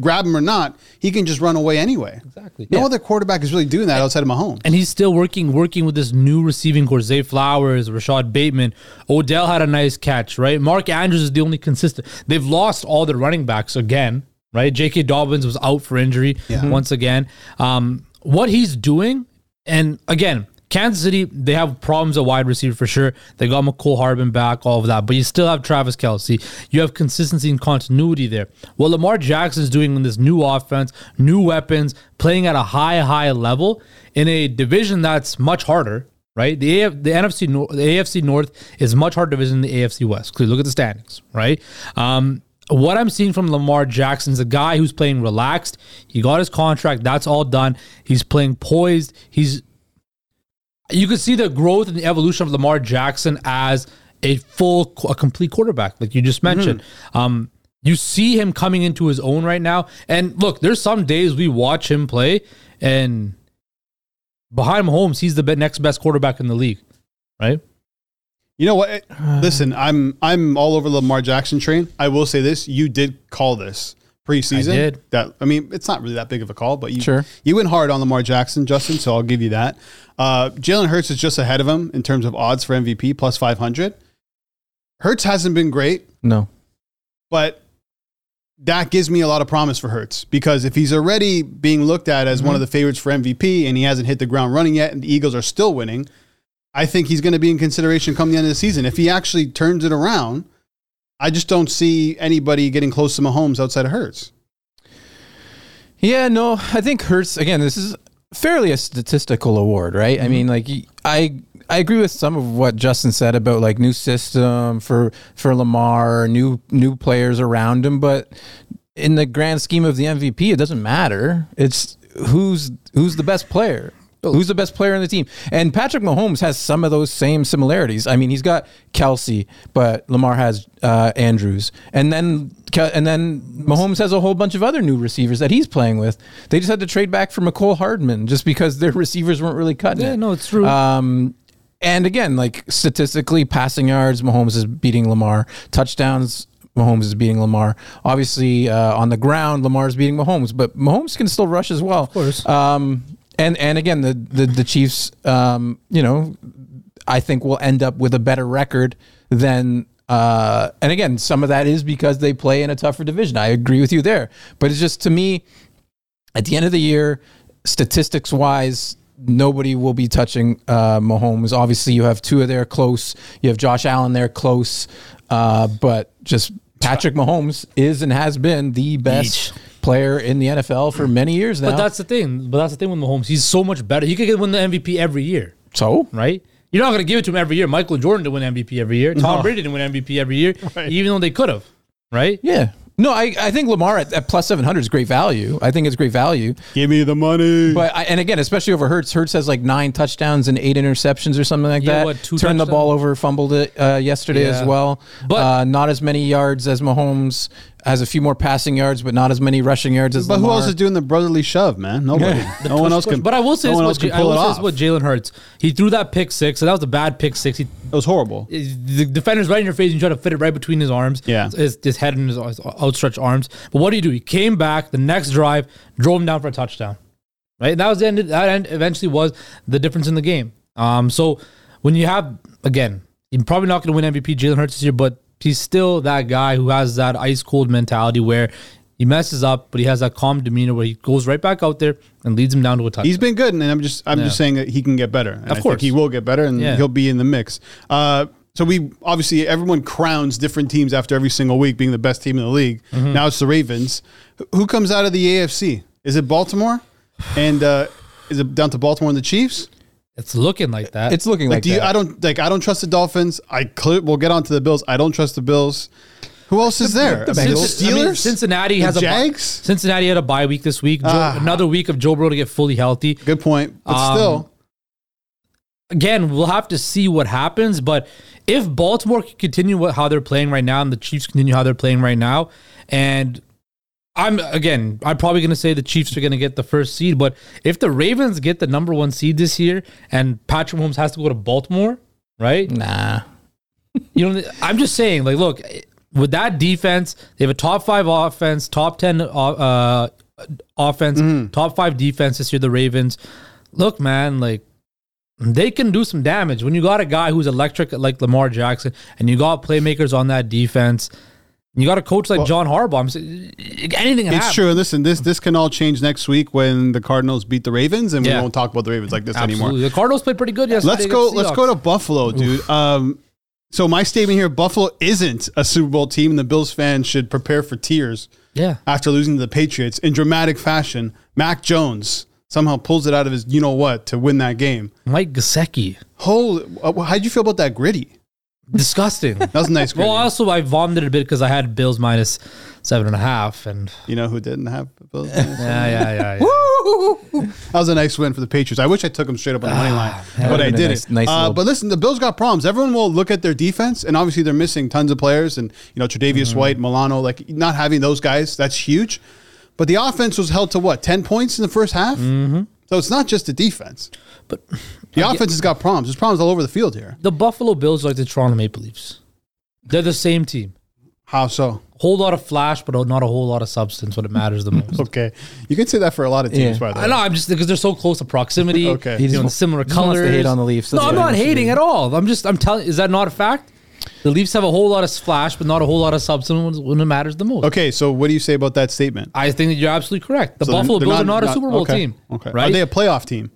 [SPEAKER 1] grab him or not. He can just run away anyway.
[SPEAKER 2] Exactly.
[SPEAKER 1] No other quarterback is really doing that outside of Mahomes.
[SPEAKER 2] and he's still working working with this new receiving corps. Zay Flowers, Rashod Bateman, Odell had a nice catch, right? Mark Andrews is the only consistent. They've lost all their running backs again, right? J.K. Dobbins was out for injury once again. Um, what he's doing, and again, Kansas City, they have problems at wide receiver for sure. They got Mecole Hardman back, all of that, but you still have Travis Kelce. You have consistency and continuity there. What Lamar Jackson is doing in this new offense, new weapons, playing at a high, high level in a division that's much harder, right? The AF, the NFC the AFC North is much harder division than the AFC West. Clearly, look at the standings, right? Um, what I'm seeing from Lamar Jackson is a guy who's playing relaxed. He got his contract. That's all done. He's playing poised. He's you could see the growth and the evolution of Lamar Jackson as a full, a complete quarterback, like you just mentioned. Um, you see him coming into his own right now. And look, there's some days we watch him play, and behind Mahomes, he's the next best quarterback in the league, right?
[SPEAKER 1] You know what? [sighs] Listen, I'm I'm all over the Lamar Jackson train. I will say this: you did call this preseason.
[SPEAKER 2] I did.
[SPEAKER 1] That I mean, it's not really that big of a call, but you
[SPEAKER 3] Sure.
[SPEAKER 1] you went hard on Lamar Jackson, Justin. So I'll give you that. Uh, Jalen Hurts is just ahead of him in terms of odds for MVP, plus five hundred. Hurts hasn't been great,
[SPEAKER 3] No.
[SPEAKER 1] but that gives me a lot of promise for Hurts because if he's already being looked at as one of the favorites for MVP and he hasn't hit the ground running yet, and the Eagles are still winning, I think he's going to be in consideration come the end of the season. If he actually turns it around, I just don't see anybody getting close to Mahomes outside of Hurts.
[SPEAKER 3] Yeah, no, I think Hurts again. This is fairly a statistical award, right? I mm-hmm. mean, like I I agree with some of what Justin said about like new system for for Lamar, new new players around him, but in the grand scheme of the MVP, it doesn't matter. It's who's who's the best player. Who's the best player in the team? And Patrick Mahomes has some of those same similarities. I mean, he's got Kelce, but Lamar has uh, Andrews, and then and then Mahomes has a whole bunch of other new receivers that he's playing with. They just had to trade back for Mecole Hardman just because their [laughs] receivers weren't really cutting
[SPEAKER 2] Yeah,
[SPEAKER 3] it.
[SPEAKER 2] no, it's true.
[SPEAKER 3] Um, and again, like statistically, passing yards, Mahomes is beating Lamar. Touchdowns, Mahomes is beating Lamar. Obviously, uh, on the ground, Lamar is beating Mahomes, but Mahomes can still rush as well. Of
[SPEAKER 2] course.
[SPEAKER 3] Um, and and again, the the, the Chiefs, um, you know, I think will end up with a better record than. Uh, and again, some of that is because they play in a tougher division. I agree with you there, but it's just to me, at the end of the year, statistics wise, nobody will be touching uh, Mahomes. Obviously, you have two of there close. You have Josh Allen there close, uh, but just Patrick Mahomes is and has been the best player in the NFL for many years now.
[SPEAKER 2] But that's the thing. But that's the thing with Mahomes. He's so much better. He could get win the MVP every year,
[SPEAKER 3] so
[SPEAKER 2] right? You're not going to give it to him every year. Michael Jordan didn't win MVP every year. Tom
[SPEAKER 1] No.
[SPEAKER 2] Brady didn't win MVP every year, [laughs] even though they could have, right?
[SPEAKER 3] yeah. No, I, I think Lamar at, at plus 700 is great value. I think it's great value.
[SPEAKER 1] Give me the money.
[SPEAKER 3] But I, and again, especially over Hurts. Hurts has like nine touchdowns and eight interceptions or something like
[SPEAKER 2] Yeah,
[SPEAKER 3] that.
[SPEAKER 2] what, two
[SPEAKER 3] Turned the ball over, fumbled it uh, yesterday
[SPEAKER 2] Yeah.
[SPEAKER 3] as well.
[SPEAKER 2] But-
[SPEAKER 3] uh, not as many yards as Mahomes. Has a few more passing yards, but not as many rushing yards as.
[SPEAKER 1] But who else is doing the brotherly shove, man? Nobody. [laughs] no one else can. [laughs]
[SPEAKER 2] But I will say
[SPEAKER 1] no
[SPEAKER 2] this
[SPEAKER 1] one
[SPEAKER 2] what
[SPEAKER 1] else can
[SPEAKER 2] J- I will say this what Jalen Hurts. He threw that pick six, and that was a bad pick six. He
[SPEAKER 1] It was horrible.
[SPEAKER 2] the defender's right in your face and you try to fit it right between his arms.
[SPEAKER 1] Yeah.
[SPEAKER 2] His, his head and his outstretched arms. But what do you do? He came back the next drive, drove him down for a touchdown. Right? And that was the end. That end eventually was the difference in the game. Um, so when you have, again, you're probably not going to win MVP Jalen Hurts this year, but he's still that guy who has that ice cold mentality where he messes up, but he has that calm demeanor where he goes right back out there and leads him down to a touchdown.
[SPEAKER 1] He's been good, and I'm just I'm just saying that he can get better. And
[SPEAKER 2] Of
[SPEAKER 1] I
[SPEAKER 2] course.
[SPEAKER 1] think he will get better, and
[SPEAKER 2] Yeah.
[SPEAKER 1] he'll be in the mix. Uh, so we obviously everyone crowns different teams after every single week being the best team in the league.
[SPEAKER 2] Mm-hmm.
[SPEAKER 1] Now it's the Ravens. Who comes out of the AFC? Is it Baltimore? And uh, is it down to Baltimore and the Chiefs?
[SPEAKER 2] It's looking like that.
[SPEAKER 3] It's looking
[SPEAKER 1] Like,
[SPEAKER 3] like,
[SPEAKER 1] do you?
[SPEAKER 3] that.
[SPEAKER 1] I don't like. I don't trust the Dolphins. I clear, we'll get on to the Bills. I don't trust the Bills. Who else is there?
[SPEAKER 3] the
[SPEAKER 1] The
[SPEAKER 3] Bengals.
[SPEAKER 1] Steelers,
[SPEAKER 2] I mean, Cincinnati
[SPEAKER 1] The
[SPEAKER 2] has a bi- Cincinnati had a bye week this week. Joe,
[SPEAKER 1] Ah.
[SPEAKER 2] Another week of Joe Burrow to get fully healthy.
[SPEAKER 1] Good point, but
[SPEAKER 2] Um,
[SPEAKER 1] still,
[SPEAKER 2] Again, we'll have to see what happens. But if Baltimore can continue what, how they're playing right now, and the Chiefs continue how they're playing right now, and I'm again, I'm probably going to say the Chiefs are going to get the first seed. But if the Ravens get the number one seed this year, and Patrick Mahomes has to go to Baltimore, right?
[SPEAKER 3] nah.
[SPEAKER 2] You know, I'm just saying, like, look, with that defense, they have a top five offense, top ten uh, uh, offense,
[SPEAKER 1] Mm-hmm.
[SPEAKER 2] top five defense this year. The Ravens, look, man, like they can do some damage when you got a guy who's electric like Lamar Jackson, and you got playmakers on that defense. You got a coach like John Harbaugh. I'm saying anything.
[SPEAKER 1] It's
[SPEAKER 2] happen.
[SPEAKER 1] true. Listen, this this can all change next week when the Cardinals beat the Ravens, and
[SPEAKER 2] Yeah.
[SPEAKER 1] we won't talk about the Ravens like this
[SPEAKER 2] Absolutely.
[SPEAKER 1] anymore.
[SPEAKER 2] The Cardinals played pretty good yesterday.
[SPEAKER 1] Let's go. Let's go to Buffalo, dude. Um, so my statement here: Buffalo isn't a Super Bowl team, and the Bills fans should prepare for tears
[SPEAKER 2] yeah.
[SPEAKER 1] after losing to the Patriots in dramatic fashion. Mac Jones somehow pulls it out of his you know what to win that game.
[SPEAKER 2] Mike Gesicki,
[SPEAKER 1] Holy, uh, how'd you feel about that gritty?
[SPEAKER 2] Disgusting.
[SPEAKER 1] That was a nice
[SPEAKER 2] well, also I vomited a bit because I had Bills minus seven and a half, and
[SPEAKER 1] you know who didn't have the Bills?
[SPEAKER 2] yeah, yeah, yeah. yeah.
[SPEAKER 1] That was a nice win for the Patriots. I wish I took them straight up on the money line, but
[SPEAKER 3] would've
[SPEAKER 1] I
[SPEAKER 3] been a
[SPEAKER 1] didn't.
[SPEAKER 3] nice- nice
[SPEAKER 1] uh,
[SPEAKER 3] little-
[SPEAKER 1] but listen, the Bills got problems. Everyone will look at their defense, and obviously they're missing tons of players, and you know Tre'Davious
[SPEAKER 3] Mm-hmm.
[SPEAKER 1] White, Milano, like not having those guys, that's huge. But the offense was held to what ten points in the first half. Mm-hmm. So it's not just the defense,
[SPEAKER 2] But
[SPEAKER 1] the offense has got problems. There's problems all over the field here.
[SPEAKER 2] the Buffalo Bills are like the Toronto Maple Leafs. They're the same team.
[SPEAKER 1] How so?
[SPEAKER 2] Whole lot of flash, but not a whole lot of substance when it matters the most. [laughs]
[SPEAKER 1] Okay, you can say that for a lot of teams.
[SPEAKER 3] Yeah.
[SPEAKER 1] By the way,
[SPEAKER 2] I know. I'm just because they're so close to proximity. [laughs]
[SPEAKER 1] Okay. He
[SPEAKER 2] you
[SPEAKER 3] just
[SPEAKER 2] know,
[SPEAKER 3] wa-
[SPEAKER 2] similar
[SPEAKER 3] he
[SPEAKER 2] colors.
[SPEAKER 3] to hate on the Leafs.
[SPEAKER 2] No, I'm not
[SPEAKER 3] he wants to
[SPEAKER 2] hating at all. I'm just I'm telling. Is that not a fact? The Leafs have a whole lot of splash, but not a whole lot of substance when it matters the most.
[SPEAKER 1] Okay, so what do you say about that statement?
[SPEAKER 2] I think that you're absolutely correct. The
[SPEAKER 1] So they're-
[SPEAKER 2] Buffalo
[SPEAKER 1] they're
[SPEAKER 2] Bills are not a Super Bowl
[SPEAKER 1] okay,
[SPEAKER 2] team.
[SPEAKER 1] Okay,
[SPEAKER 2] right?
[SPEAKER 1] Are they a playoff team?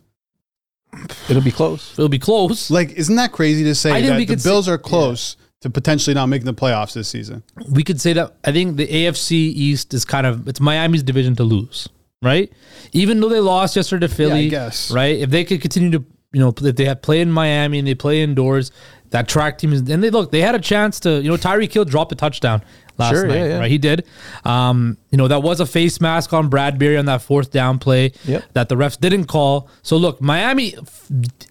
[SPEAKER 3] It'll be close.
[SPEAKER 2] It'll be close.
[SPEAKER 1] Like, isn't that crazy to say
[SPEAKER 2] I think
[SPEAKER 1] that
[SPEAKER 2] we
[SPEAKER 1] the
[SPEAKER 2] could say-
[SPEAKER 1] Bills are close to potentially not making the playoffs this season?
[SPEAKER 2] we could say that I think the AFC East is kind of it's Miami's division to lose, right? Even though they lost yesterday to Philly,
[SPEAKER 1] guess.
[SPEAKER 2] right? If they could continue to, you know, if they had play in Miami and they play indoors, that track team is and they look, they had a chance to, you know, Tyreek Hill dropped a touchdown last
[SPEAKER 3] Sure,
[SPEAKER 2] night,
[SPEAKER 3] yeah, yeah.
[SPEAKER 2] right? He did. Um, you know, that was a face mask on Bradbury on that fourth down play
[SPEAKER 3] Yep.
[SPEAKER 2] that the refs didn't call. So look, Miami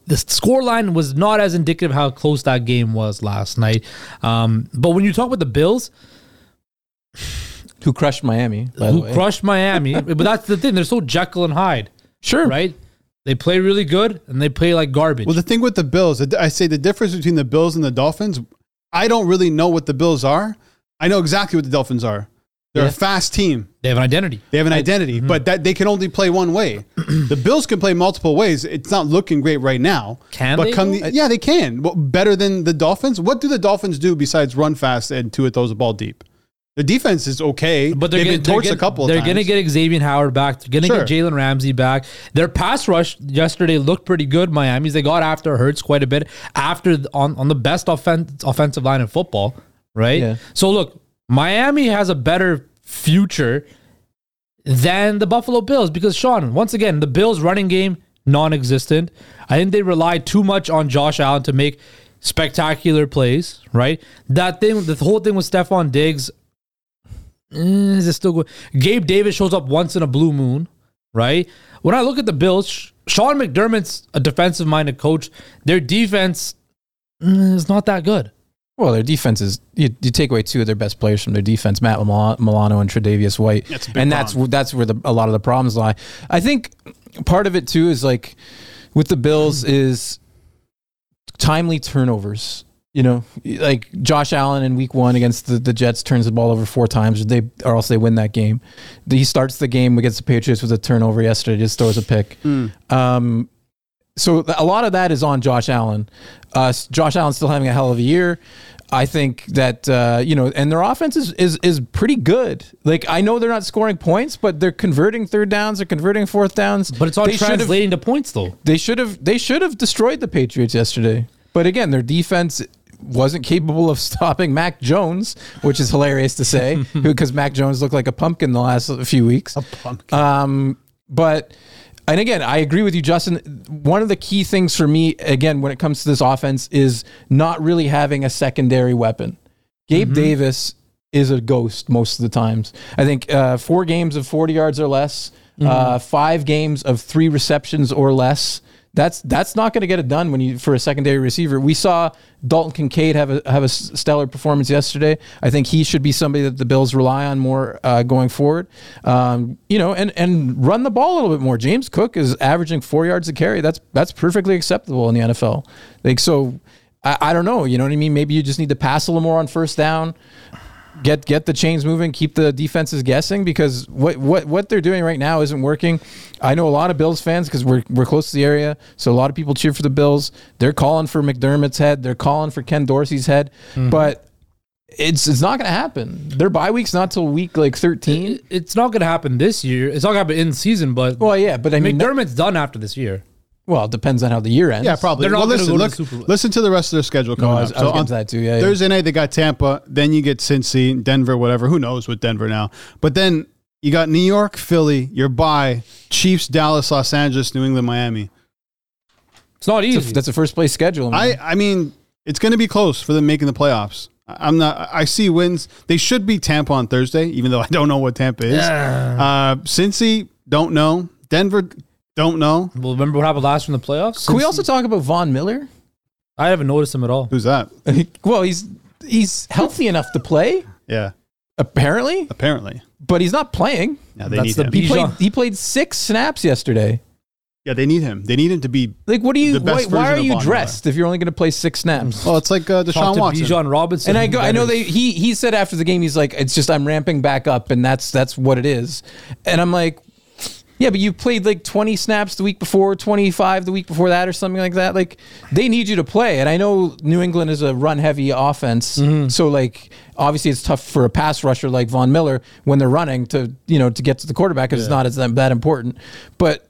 [SPEAKER 2] the score line was not as indicative how close that game was last night. Um, but when you talk about the Bills,
[SPEAKER 3] Who crushed Miami? By the
[SPEAKER 2] who
[SPEAKER 3] way.
[SPEAKER 2] crushed Miami. [laughs] but that's the thing; they're so Jekyll and Hyde,
[SPEAKER 3] Sure.
[SPEAKER 2] right? They play really good and they play like garbage.
[SPEAKER 1] Well, the thing with the Bills, I say the difference between the Bills and the Dolphins, I don't really know what the Bills are. I know exactly what the Dolphins are. They're
[SPEAKER 3] Yeah.
[SPEAKER 1] a fast team.
[SPEAKER 2] they have an identity.
[SPEAKER 1] They have an identity, mm-hmm. but that they can only play one way. [clears throat] the Bills can play multiple ways. It's not looking great right now.
[SPEAKER 2] Can
[SPEAKER 1] but
[SPEAKER 2] they,
[SPEAKER 1] come the, yeah, they can. Well, better than the Dolphins. What do the Dolphins do besides run fast and two Tua throws the ball deep? The defense is okay,
[SPEAKER 2] But they're
[SPEAKER 1] they've
[SPEAKER 2] gonna,
[SPEAKER 1] been torched
[SPEAKER 2] they're
[SPEAKER 1] a couple.
[SPEAKER 2] They're going to get Xavier Howard back. They're going to
[SPEAKER 1] Sure.
[SPEAKER 2] get Jalen Ramsey back. Their pass rush yesterday looked pretty good. Miami's they got after Hurts quite a bit after on on the best offense, offensive line in football, right?
[SPEAKER 3] Yeah.
[SPEAKER 2] So look, Miami has a better future than the Buffalo Bills because Sean, once again, the Bills running game non-existent. I think they relied too much on Josh Allen to make spectacular plays, right? That thing, the whole thing with Stefon Diggs, eh, is it still good? Gabe Davis shows up once in a blue moon, right? When I look at the Bills, Sean McDermott's a defensive-minded coach. Their defense mm, is not that good.
[SPEAKER 3] Well, their defense is you, you take away two of their best players from their defense, Matt Mil- Milano and Tre'Davious White,
[SPEAKER 1] That's
[SPEAKER 3] and that's
[SPEAKER 1] problem.
[SPEAKER 3] that's where the, a lot of the problems lie. I think part of it too is like with the Bills is timely turnovers. You know, like Josh Allen in Week One against the, the Jets turns the ball over four times, they or else they win that game. He starts the game against the Patriots with a turnover yesterday, just throws a pick. Um, so a lot of that is on Josh Allen. Uh, Josh Allen's still having a hell of a year. I think that uh, you know, and their offense is, is is pretty good. Like I know they're not scoring points, but they're converting third downs, they're converting fourth downs.
[SPEAKER 2] But it's all
[SPEAKER 3] They
[SPEAKER 2] translating to points, though.
[SPEAKER 3] They should have they should have destroyed the Patriots yesterday. But again, their defense wasn't capable of [laughs] stopping Mac Jones, which is hilarious to say [laughs] because Mac Jones looked like a pumpkin the last few weeks. A
[SPEAKER 1] pumpkin.
[SPEAKER 3] Um, but and again, I agree with you, Justin. One of the key things for me, again, when it comes to this offense, is not really having a secondary weapon. Gabe Davis is a ghost most of the times. I think uh, four games of 40 yards or less, uh, five games of three receptions or less. That's that's not going to get it done when you for a secondary receiver. We saw Dalton Kincaid have a have a stellar performance yesterday. I think he should be somebody that the Bills rely on more uh, going forward. Um, you know, and and run the ball a little bit more. James Cook is averaging four yards a carry. That's that's perfectly acceptable in the NFL. Like so, I, I don't know. You know what I mean? Maybe you just need to pass a little more on first down get get the chains moving, keep the defenses guessing because what what what they're doing right now isn't working. I know a lot of Bills fans because we're we're close to the area, so a lot of people cheer for the Bills. They're calling for McDermott's head, they're calling for Ken Dorsey's head, mm-hmm. but it's it's not going to happen. Their bye week's not till week like thirteen.
[SPEAKER 2] It- It's not going to happen this year. It's not going to happen in season, but
[SPEAKER 3] Well, yeah, but I mean,
[SPEAKER 2] McDermott's done after this year.
[SPEAKER 3] Well, it depends on how the year ends.
[SPEAKER 1] Yeah, probably.
[SPEAKER 2] They're not
[SPEAKER 1] well,
[SPEAKER 2] gonna
[SPEAKER 1] listen,
[SPEAKER 2] go to
[SPEAKER 1] look,
[SPEAKER 2] the Super Bowl.
[SPEAKER 1] listen to the rest of their schedule
[SPEAKER 3] No,
[SPEAKER 1] coming
[SPEAKER 3] I was,
[SPEAKER 1] up.
[SPEAKER 3] I was getting
[SPEAKER 1] on
[SPEAKER 3] to that too. Yeah, yeah.
[SPEAKER 1] Thursday night they got Tampa. Then you get Cincy, Denver, whatever. Who knows with Denver now? But then you got New York, Philly. Your bye, Chiefs, Dallas, Los Angeles, New England, Miami.
[SPEAKER 2] It's not
[SPEAKER 3] That's
[SPEAKER 2] easy.
[SPEAKER 3] a, that's a first place schedule.
[SPEAKER 1] I,
[SPEAKER 3] man.
[SPEAKER 1] I mean, it's going to be close for them making the playoffs. I- I'm not. I see wins. They should be Tampa on Thursday, even though [laughs] I don't know what Tampa is. Uh, Cincy, don't know. Denver, don't know.
[SPEAKER 2] well, remember what happened last year in the playoffs?
[SPEAKER 3] Can we also talk about Von Miller?
[SPEAKER 2] I haven't noticed him at all.
[SPEAKER 1] Who's that? [laughs]
[SPEAKER 3] well, he's he's healthy enough to play
[SPEAKER 1] Yeah,
[SPEAKER 3] apparently,
[SPEAKER 1] apparently.
[SPEAKER 3] but he's not playing.
[SPEAKER 1] Yeah, they
[SPEAKER 2] That's
[SPEAKER 1] need
[SPEAKER 2] the
[SPEAKER 1] him.
[SPEAKER 3] He played he played six snaps yesterday.
[SPEAKER 1] Yeah, they need him. They need him to be.
[SPEAKER 3] Like, what do you?
[SPEAKER 1] The
[SPEAKER 3] Why,
[SPEAKER 1] best
[SPEAKER 3] why
[SPEAKER 1] version
[SPEAKER 3] are you dressed if you're only going to play six snaps?
[SPEAKER 1] Well, it's like uh,
[SPEAKER 2] Talk
[SPEAKER 1] Deshaun
[SPEAKER 2] to
[SPEAKER 1] Watson.
[SPEAKER 2] Bijan Robinson.
[SPEAKER 3] And I go, I know
[SPEAKER 2] better.
[SPEAKER 3] they. He he said after the game, he's like, it's just I'm ramping back up, and that's that's what it is. And I'm like, yeah, but you played like 20 snaps the week before, 25 the week before that, or something like that. Like they need you to play. And I know New England is a run heavy offense, mm-hmm. so like obviously it's tough for a pass rusher like Von Miller when they're running to you know to get to the quarterback because it's not as that, that important. But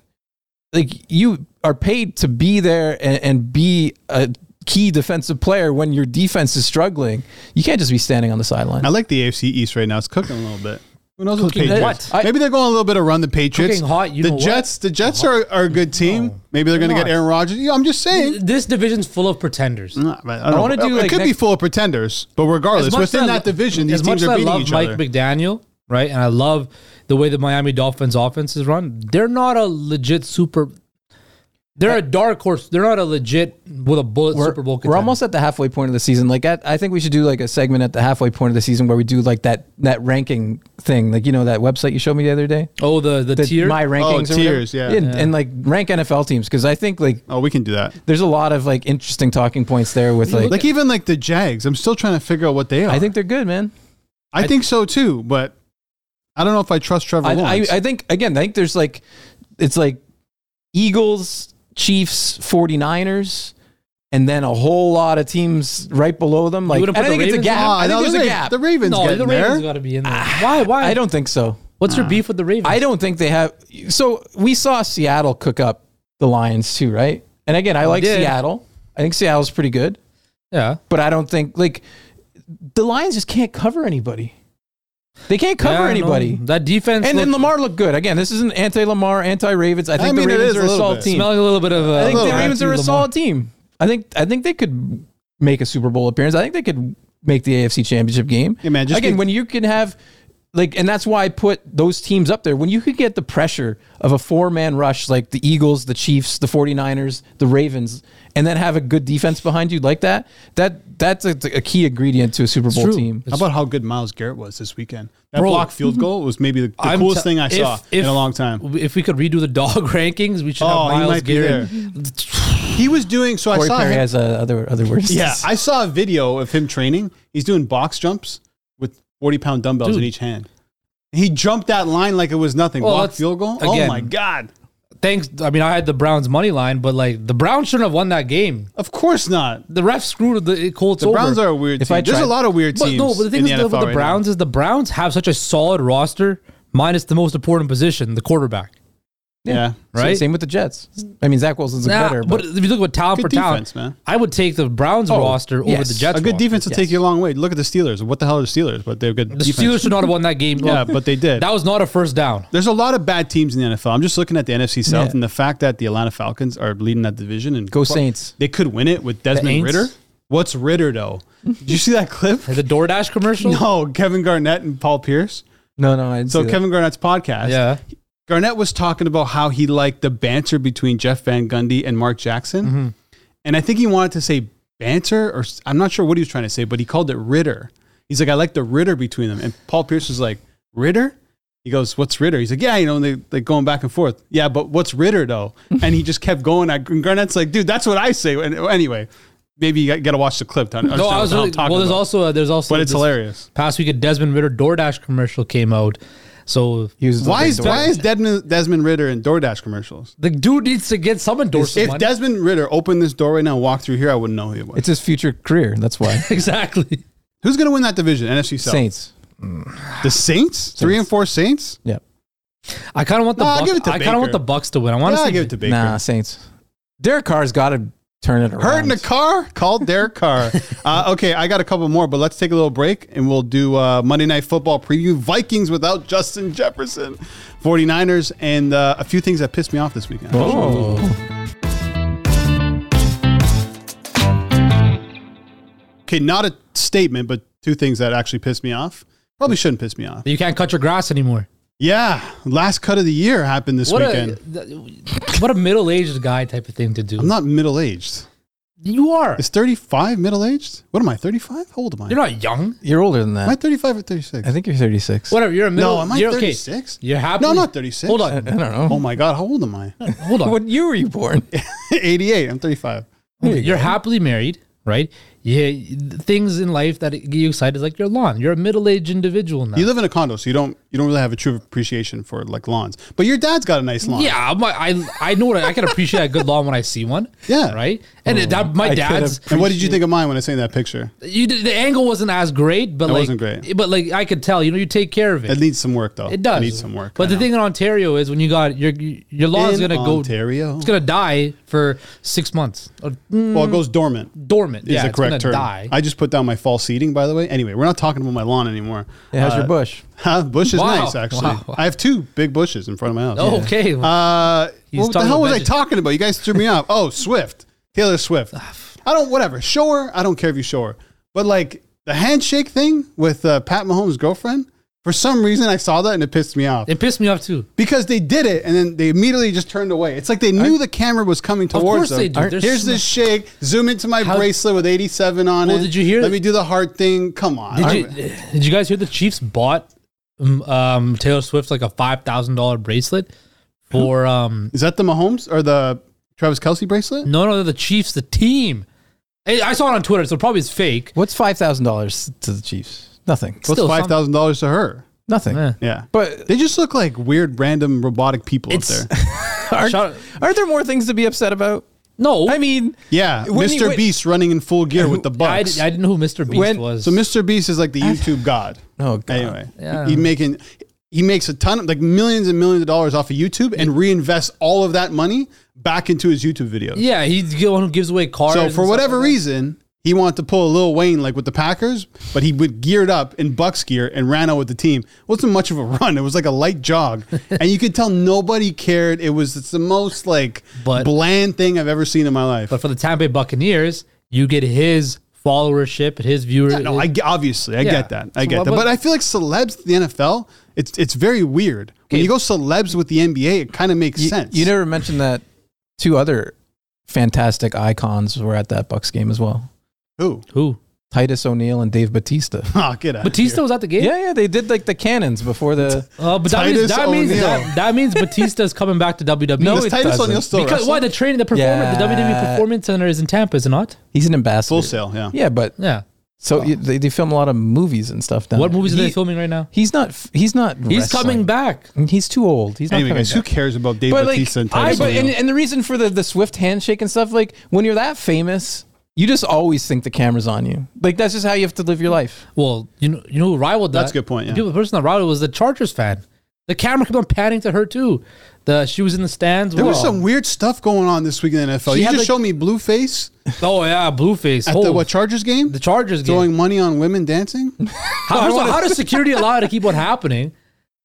[SPEAKER 3] like you are paid to be there and, and be a key defensive player when your defense is struggling. You can't just be standing on the sideline.
[SPEAKER 1] I like the AFC East right now. It's cooking a little bit. Who knows what the
[SPEAKER 2] Cooking
[SPEAKER 1] Patriots?
[SPEAKER 2] what?
[SPEAKER 1] Maybe they're going a little bit of run the Patriots.
[SPEAKER 2] Cooking hot, you
[SPEAKER 1] the
[SPEAKER 2] know what?
[SPEAKER 1] Jets. The Jets are, are a good team. Maybe they're going to get
[SPEAKER 2] not.
[SPEAKER 1] Aaron Rodgers. Yeah, I'm just saying.
[SPEAKER 2] This division's full of pretenders.
[SPEAKER 1] Nah, but I,
[SPEAKER 3] wanna do,
[SPEAKER 1] it
[SPEAKER 3] like,
[SPEAKER 1] could be
[SPEAKER 3] next-
[SPEAKER 1] full of pretenders, but regardless,
[SPEAKER 2] As much
[SPEAKER 1] within
[SPEAKER 2] as I
[SPEAKER 1] that
[SPEAKER 2] lo-
[SPEAKER 1] division, these
[SPEAKER 2] as much
[SPEAKER 1] teams
[SPEAKER 2] as
[SPEAKER 1] are
[SPEAKER 2] I
[SPEAKER 1] beating
[SPEAKER 2] love
[SPEAKER 1] each
[SPEAKER 2] Mike
[SPEAKER 1] other.
[SPEAKER 2] McDaniel, right? And I love the way the Miami Dolphins offense is run. They're not a legit super. They're a dark horse. They're not a legit with a bullet
[SPEAKER 3] we're,
[SPEAKER 2] Super Bowl. Contender.
[SPEAKER 3] we're almost at the halfway point of the season. Like at, I think we should do like a segment at the halfway point of the season where we do like that that ranking thing. Like you know that website you showed me the other day.
[SPEAKER 2] oh the the,
[SPEAKER 3] The
[SPEAKER 2] tier.
[SPEAKER 3] my oh, rankings.
[SPEAKER 1] Oh,
[SPEAKER 3] or whatever.
[SPEAKER 1] tiers, yeah.
[SPEAKER 3] And, and like rank NFL teams because I think like
[SPEAKER 1] oh, we can do that.
[SPEAKER 3] there's a lot of like interesting talking points there with like.
[SPEAKER 1] Like even like the Jags, I'm still trying to figure out what they are.
[SPEAKER 3] I think they're good, man.
[SPEAKER 1] I think so too, but I don't know if I trust Trevor
[SPEAKER 3] I, I, I think again, I think there's like it's like Eagles, Chiefs, 49ers, and then a whole lot of teams right below them. Like
[SPEAKER 2] wouldn't
[SPEAKER 3] I
[SPEAKER 2] put the
[SPEAKER 3] think it's a
[SPEAKER 2] Ravens
[SPEAKER 3] gap.
[SPEAKER 1] Ah,
[SPEAKER 3] I think
[SPEAKER 1] no,
[SPEAKER 3] there's
[SPEAKER 1] the
[SPEAKER 3] a
[SPEAKER 1] Ra-
[SPEAKER 3] gap.
[SPEAKER 1] The Ravens
[SPEAKER 2] no, the. Ravens got to be in there. why? Why?
[SPEAKER 3] I don't think so.
[SPEAKER 2] What's your beef with the Ravens?
[SPEAKER 3] I don't think they have. So we saw Seattle cook up the Lions too, right? And again, I like
[SPEAKER 2] did.
[SPEAKER 3] Seattle. I think Seattle's pretty good,
[SPEAKER 2] Yeah.
[SPEAKER 3] but I don't think like the Lions just can't cover anybody. They can't cover
[SPEAKER 2] Yeah, no,
[SPEAKER 3] anybody.
[SPEAKER 2] that defense.
[SPEAKER 3] And then
[SPEAKER 2] looked-
[SPEAKER 3] Lamar looked good. Again, this isn't anti-Lamar, anti-Ravens. I think
[SPEAKER 1] mean,
[SPEAKER 3] the
[SPEAKER 1] it
[SPEAKER 3] Ravens
[SPEAKER 1] is a
[SPEAKER 3] are a
[SPEAKER 1] little
[SPEAKER 3] solid
[SPEAKER 1] bit.
[SPEAKER 3] team.
[SPEAKER 2] smelling a little bit of. Uh,
[SPEAKER 3] I think the
[SPEAKER 1] little
[SPEAKER 3] Ravens are a
[SPEAKER 2] Lamar.
[SPEAKER 3] solid team. I think I think they could make a Super Bowl appearance. I think they could make the AFC Championship game.
[SPEAKER 1] Yeah, man, just
[SPEAKER 3] Again,
[SPEAKER 1] get-
[SPEAKER 3] when you can have like, and that's why I put those teams up there. When you could get the pressure of a four-man rush like the Eagles, the Chiefs, the 49ers, the Ravens, and then have a good defense behind you like that, that that's a, a key ingredient to a Super Bowl team.
[SPEAKER 1] How about how good Myles Garrett was this weekend? That
[SPEAKER 2] Bro.
[SPEAKER 1] block field goal was maybe the, the coolest
[SPEAKER 2] te-
[SPEAKER 1] thing I
[SPEAKER 2] if-
[SPEAKER 1] saw in a long time.
[SPEAKER 2] If we could redo the [laughs] dog rankings, we should
[SPEAKER 1] Oh,
[SPEAKER 2] have
[SPEAKER 1] Myles
[SPEAKER 2] Garrett.
[SPEAKER 1] He was doing so.
[SPEAKER 3] Corey
[SPEAKER 1] I saw
[SPEAKER 3] Perry
[SPEAKER 1] him.
[SPEAKER 3] has uh, other other words.
[SPEAKER 1] Yeah, I saw a video of him training. He's doing box jumps with forty pound dumbbells in each hand. He jumped that line like it was nothing.
[SPEAKER 2] Well,
[SPEAKER 1] Block field goal. oh my god!
[SPEAKER 2] Thanks. I mean, I had the Browns money line, but like the Browns shouldn't have won that game.
[SPEAKER 1] Of course not.
[SPEAKER 2] The refs screwed the Colts
[SPEAKER 1] The
[SPEAKER 2] over.
[SPEAKER 1] Browns are a weird
[SPEAKER 3] If
[SPEAKER 1] team.
[SPEAKER 3] I
[SPEAKER 1] There's a lot of weird
[SPEAKER 2] But
[SPEAKER 1] teams.
[SPEAKER 2] no, but the thing is,
[SPEAKER 1] the NFL
[SPEAKER 2] with the
[SPEAKER 1] right
[SPEAKER 2] Browns is the Browns have such a solid roster, minus the most important position, the quarterback.
[SPEAKER 1] Now. Yeah,
[SPEAKER 2] Right?
[SPEAKER 3] Same with the Jets. I mean, Zach Wilson's a
[SPEAKER 2] Nah,
[SPEAKER 3] better,
[SPEAKER 2] but,
[SPEAKER 3] but,
[SPEAKER 2] if you look at talent
[SPEAKER 1] Good
[SPEAKER 2] for talent,
[SPEAKER 1] defense, man.
[SPEAKER 2] I would take the Browns
[SPEAKER 3] Oh,
[SPEAKER 2] roster over
[SPEAKER 3] yes.
[SPEAKER 2] the Jets.
[SPEAKER 1] a good
[SPEAKER 2] roster.
[SPEAKER 1] defense will
[SPEAKER 3] yes.
[SPEAKER 1] take you a long way. Look at the Steelers. What the hell are the Steelers? But they're good.
[SPEAKER 2] The
[SPEAKER 1] defense.
[SPEAKER 2] Steelers should not have won that game.
[SPEAKER 1] Yeah,
[SPEAKER 2] Well,
[SPEAKER 1] but they did.
[SPEAKER 2] that was not a first down.
[SPEAKER 1] There's a lot of bad teams in the NFL. I'm just looking at the NFC South
[SPEAKER 3] Yeah.
[SPEAKER 1] and the fact that the Atlanta Falcons are leading that division and
[SPEAKER 3] Go Saints.
[SPEAKER 1] They could win it with Desmond
[SPEAKER 2] Aints?
[SPEAKER 1] Ridder. What's Ritter though? Did you see that clip?
[SPEAKER 2] The DoorDash commercial. [laughs]
[SPEAKER 1] No, Kevin Garnett and Paul Pierce.
[SPEAKER 3] no, no. I didn't
[SPEAKER 1] So
[SPEAKER 3] see that.
[SPEAKER 1] Kevin Garnett's podcast.
[SPEAKER 2] Yeah.
[SPEAKER 1] Garnett was talking about how he liked the banter between Jeff Van Gundy and Mark Jackson.
[SPEAKER 2] Mm-hmm.
[SPEAKER 1] And I think he wanted to say banter, or I'm not sure what he was trying to say, but he called it Ritter. He's like, I like the Ritter between them. And Paul Pierce was like, Ritter? He goes, What's Ritter? He's like, Yeah, you know, they like going back and forth. Yeah, but what's Ritter though? [laughs] and he just kept going. And Garnett's like, Dude, that's what I say. And anyway, maybe you got to watch the clip to
[SPEAKER 2] No, I was really,
[SPEAKER 1] talking
[SPEAKER 2] well. There's
[SPEAKER 1] about.
[SPEAKER 2] also uh, there's also
[SPEAKER 1] but it's hilarious.
[SPEAKER 2] Past week, a Desmond Ridder DoorDash commercial came out. So
[SPEAKER 3] He
[SPEAKER 1] Why is why is Desmond, Desmond Ridder in DoorDash commercials?
[SPEAKER 2] the dude needs to get some endorsement.
[SPEAKER 1] If
[SPEAKER 2] money.
[SPEAKER 1] Desmond Ridder opened this door right now and walked through here, I wouldn't know who he was.
[SPEAKER 3] It's his future career. That's why. [laughs]
[SPEAKER 2] exactly.
[SPEAKER 1] Who's going to win that division? NFC South.
[SPEAKER 3] Saints.
[SPEAKER 1] The Saints? Three and four Saints?
[SPEAKER 3] Yeah.
[SPEAKER 2] I kind of want the
[SPEAKER 1] No, I'll
[SPEAKER 2] Bucs,
[SPEAKER 1] give it to
[SPEAKER 2] I kind of want the Bucs to win. I want
[SPEAKER 1] Yeah,
[SPEAKER 2] to
[SPEAKER 1] I
[SPEAKER 2] see
[SPEAKER 1] give it to Baker.
[SPEAKER 3] Nah, Saints. Derek Carr's got to turn it around.
[SPEAKER 1] Hurt in a car? Called Derek [laughs] Carr. uh, okay, I got a couple more, but let's take a little break and we'll do uh, Monday Night Football preview. Vikings without Justin Jefferson, 49ers, and uh, a few things that pissed me off this weekend.
[SPEAKER 3] Oh.
[SPEAKER 1] Okay, not a statement, but two things that actually pissed me off. Probably shouldn't piss me off.
[SPEAKER 2] You can't cut your grass anymore.
[SPEAKER 1] Yeah, last cut of the year happened this
[SPEAKER 2] What
[SPEAKER 1] weekend.
[SPEAKER 2] a th- what a middle aged guy type of thing to do.
[SPEAKER 1] I'm not middle aged.
[SPEAKER 2] You are.
[SPEAKER 1] Is 35 middle aged? What am I, 35? How old am I?
[SPEAKER 2] You're not young.
[SPEAKER 3] You're older than that.
[SPEAKER 1] am I
[SPEAKER 3] that.
[SPEAKER 1] 35 or 36?
[SPEAKER 3] I think you're 36.
[SPEAKER 2] Whatever. You're a middle.
[SPEAKER 1] no, am I
[SPEAKER 2] you're
[SPEAKER 1] 36?
[SPEAKER 2] Okay. You're happy.
[SPEAKER 1] No, I'm not 36.
[SPEAKER 2] Hold on. [laughs]
[SPEAKER 3] I
[SPEAKER 2] on.
[SPEAKER 3] don't know.
[SPEAKER 1] Oh my God, how old am I? [laughs]
[SPEAKER 2] Hold on.
[SPEAKER 3] What year were you born? [laughs]
[SPEAKER 1] 88. I'm 35.
[SPEAKER 2] You're happily married, right? Yeah, things in life that get you excited is like your lawn. You're a middle-aged individual now.
[SPEAKER 1] You live in a condo, so you don't you don't really have a true appreciation for like lawns. But your dad's got a nice lawn.
[SPEAKER 2] yeah, I'm, I I know what I, I can appreciate a good lawn when I see one.
[SPEAKER 1] Yeah.
[SPEAKER 2] right. And it- that my
[SPEAKER 3] I
[SPEAKER 2] dad's.
[SPEAKER 1] And what did you think of mine when I seen that picture?
[SPEAKER 2] You did, the angle wasn't as great, but
[SPEAKER 1] It
[SPEAKER 2] like
[SPEAKER 1] wasn't great.
[SPEAKER 2] But like I could tell, you know, you take care of it.
[SPEAKER 1] It needs some work though.
[SPEAKER 2] It does.
[SPEAKER 1] It needs some work.
[SPEAKER 2] But
[SPEAKER 1] I
[SPEAKER 2] the
[SPEAKER 1] know.
[SPEAKER 2] thing in Ontario is when you got your your lawn's
[SPEAKER 1] In
[SPEAKER 2] gonna go.
[SPEAKER 1] Ontario.
[SPEAKER 2] It's gonna die for six months. Mm,
[SPEAKER 1] well, it goes dormant.
[SPEAKER 2] dormant.
[SPEAKER 1] Is
[SPEAKER 2] yeah,
[SPEAKER 1] the correct
[SPEAKER 2] gonna
[SPEAKER 1] term.
[SPEAKER 2] die.
[SPEAKER 1] I just put down my fall seeding, by the way. Anyway, we're not talking about my lawn anymore.
[SPEAKER 3] Yeah, how's
[SPEAKER 1] Uh,
[SPEAKER 3] your bush?
[SPEAKER 1] Huh? Bush is
[SPEAKER 2] Wow.
[SPEAKER 1] nice, actually.
[SPEAKER 2] Wow.
[SPEAKER 1] I have two big bushes in front of my house.
[SPEAKER 2] oh, okay.
[SPEAKER 1] Uh,
[SPEAKER 2] He's
[SPEAKER 1] what the
[SPEAKER 2] talking
[SPEAKER 1] hell was I talking about? You guys threw me off. Oh, Swift. Taylor Swift. I don't, whatever. Show her. I don't care if you show her. But like the handshake thing with uh, Pat Mahomes' girlfriend, for some reason I saw that and it pissed me off.
[SPEAKER 2] it pissed me off too.
[SPEAKER 1] because they did it and then they immediately just turned away. It's like they knew the camera was coming towards
[SPEAKER 2] course
[SPEAKER 1] them.
[SPEAKER 2] they do. They're
[SPEAKER 1] Here's this shake. Zoom into my
[SPEAKER 2] How-
[SPEAKER 1] bracelet with 87 on
[SPEAKER 2] Well,
[SPEAKER 1] it.
[SPEAKER 2] did you hear
[SPEAKER 1] Let
[SPEAKER 2] that-
[SPEAKER 1] me do the heart thing. Come on.
[SPEAKER 2] Did you [sighs] did you guys hear the Chiefs bought um, um, Taylor Swift like a five thousand dollar bracelet for um
[SPEAKER 1] Is that the Mahomes or the Travis Kelce bracelet?
[SPEAKER 2] no no the Chiefs the team. Hey, I saw it on Twitter, so probably it's fake.
[SPEAKER 3] What's five thousand dollars to the Chiefs? Nothing.
[SPEAKER 1] What's
[SPEAKER 2] Still
[SPEAKER 1] five thousand dollars to her?
[SPEAKER 3] Nothing.
[SPEAKER 2] Eh.
[SPEAKER 1] Yeah,
[SPEAKER 3] But
[SPEAKER 1] they just look like weird, random, robotic people up there. [laughs]
[SPEAKER 3] aren't, aren't there more things to be upset about?
[SPEAKER 2] No,
[SPEAKER 3] I mean,
[SPEAKER 1] Yeah,
[SPEAKER 3] When you-
[SPEAKER 1] Mr.
[SPEAKER 3] when-
[SPEAKER 1] Beast running in full gear with the [laughs]
[SPEAKER 2] I,
[SPEAKER 1] Bucs.
[SPEAKER 2] I didn't know who Mr. Beast
[SPEAKER 3] When-
[SPEAKER 2] was.
[SPEAKER 1] so Mr. Beast is like the [sighs] oh, YouTube god.
[SPEAKER 3] oh god.
[SPEAKER 1] Anyway,
[SPEAKER 2] Yeah.
[SPEAKER 1] he making he makes a ton of like millions and millions of dollars off of YouTube and reinvests all of that money back into his YouTube videos.
[SPEAKER 2] yeah, he's the one who gives away cars.
[SPEAKER 1] So
[SPEAKER 2] and
[SPEAKER 1] for
[SPEAKER 2] stuff
[SPEAKER 1] whatever
[SPEAKER 2] like that.
[SPEAKER 1] reason, he wanted to pull a Lil Wayne like with the Packers, but he would geared up in Bucs gear and ran out with the team. wasn't much of a run. It was like a light jog, [laughs] and you could tell nobody cared. It was it's the most like
[SPEAKER 2] But-
[SPEAKER 1] bland thing I've ever seen in my life.
[SPEAKER 2] But for the Tampa Bay Buccaneers, you get his followership and his viewers.
[SPEAKER 1] Yeah, no, I obviously I
[SPEAKER 2] Yeah.
[SPEAKER 1] get that. I
[SPEAKER 2] So
[SPEAKER 1] get
[SPEAKER 2] what-
[SPEAKER 1] that. But I feel like celebs to the NFL, it's it's very weird. When
[SPEAKER 2] Okay.
[SPEAKER 1] you go celebs with the NBA, it kind of makes
[SPEAKER 3] You,
[SPEAKER 1] sense.
[SPEAKER 3] you never mentioned that two other fantastic icons were at that Bucs game as well.
[SPEAKER 1] Who?
[SPEAKER 2] who
[SPEAKER 3] Titus O'Neil and Dave Batista. [laughs]
[SPEAKER 1] Oh, get out.
[SPEAKER 2] Batista was at the game.
[SPEAKER 3] yeah, yeah, they did like the cannons before the. [laughs]
[SPEAKER 2] Uh, but that means
[SPEAKER 1] Titus
[SPEAKER 2] that means
[SPEAKER 1] O'Neil.
[SPEAKER 2] that, that means Batista's coming back to WWE.
[SPEAKER 3] No,
[SPEAKER 1] Does
[SPEAKER 3] it
[SPEAKER 1] Titus
[SPEAKER 3] doesn't.
[SPEAKER 1] O'Neil still
[SPEAKER 2] because
[SPEAKER 1] wrestle?
[SPEAKER 2] why the training, the performance, the WWE Performance Center is in Tampa, is it not?
[SPEAKER 3] He's an ambassador.
[SPEAKER 1] Full Sail, yeah.
[SPEAKER 3] Yeah, but
[SPEAKER 2] Yeah.
[SPEAKER 3] so you- they, they film a lot of movies and stuff down
[SPEAKER 2] What
[SPEAKER 3] there.
[SPEAKER 2] movies are they
[SPEAKER 3] He-
[SPEAKER 2] filming right now?
[SPEAKER 3] He's not. He's not.
[SPEAKER 2] He's
[SPEAKER 3] wrestling.
[SPEAKER 2] coming back.
[SPEAKER 3] He's too old. He's not
[SPEAKER 1] Anyway,
[SPEAKER 3] coming
[SPEAKER 1] guys, who
[SPEAKER 3] back.
[SPEAKER 1] cares about Dave
[SPEAKER 3] But like,
[SPEAKER 1] Batista and
[SPEAKER 3] I,
[SPEAKER 1] Titus
[SPEAKER 3] but,
[SPEAKER 1] O'Neil?
[SPEAKER 3] and, and the reason for the the Swift handshake and stuff, like when you're that famous, you just always think the camera's on you. Like that's just how you have to live your life.
[SPEAKER 2] Well, you know, you know who rivaled that?
[SPEAKER 1] That's a good point, yeah.
[SPEAKER 2] The person that rivaled was the Chargers fan. The camera kept on panning to her too. The she was in the stands.
[SPEAKER 1] There
[SPEAKER 2] with-
[SPEAKER 1] was some weird stuff going on this week in the NFL.
[SPEAKER 2] She
[SPEAKER 1] You just
[SPEAKER 2] like-
[SPEAKER 1] showed me Blueface
[SPEAKER 2] Oh yeah, Blueface.
[SPEAKER 1] at
[SPEAKER 2] Oh,
[SPEAKER 1] the what Chargers game,
[SPEAKER 2] the Chargers game.
[SPEAKER 1] throwing money on women dancing. [laughs] [laughs]
[SPEAKER 2] How, first of all, how does security allow it to keep on happening?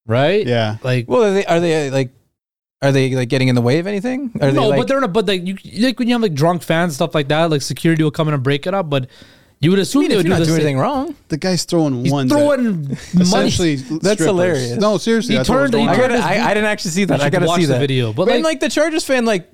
[SPEAKER 2] Right?
[SPEAKER 1] Yeah.
[SPEAKER 2] Like
[SPEAKER 3] Well, are they, are they like, are they like getting in the way of anything? Are
[SPEAKER 2] no,
[SPEAKER 3] they like,
[SPEAKER 2] but they're not. But like you, like when you have like drunk fans and stuff like that, like security will come in and break it up. But you would
[SPEAKER 3] I
[SPEAKER 2] assume
[SPEAKER 3] mean,
[SPEAKER 2] they would
[SPEAKER 3] you're
[SPEAKER 2] do
[SPEAKER 3] not
[SPEAKER 2] the
[SPEAKER 3] doing
[SPEAKER 2] same.
[SPEAKER 3] anything wrong,
[SPEAKER 1] The guy's throwing
[SPEAKER 2] He's
[SPEAKER 1] one.
[SPEAKER 2] throwing [laughs] money.
[SPEAKER 1] essentially
[SPEAKER 3] That's
[SPEAKER 1] strippers.
[SPEAKER 3] hilarious.
[SPEAKER 1] No, seriously,
[SPEAKER 2] He
[SPEAKER 1] that's what was
[SPEAKER 2] turned- he
[SPEAKER 1] on.
[SPEAKER 3] I, gotta, I, I didn't actually see that. I
[SPEAKER 2] should
[SPEAKER 3] gotta
[SPEAKER 2] watch
[SPEAKER 3] see
[SPEAKER 2] the
[SPEAKER 3] that
[SPEAKER 2] video. But,
[SPEAKER 3] But
[SPEAKER 2] like-
[SPEAKER 3] like, the Chargers fan, like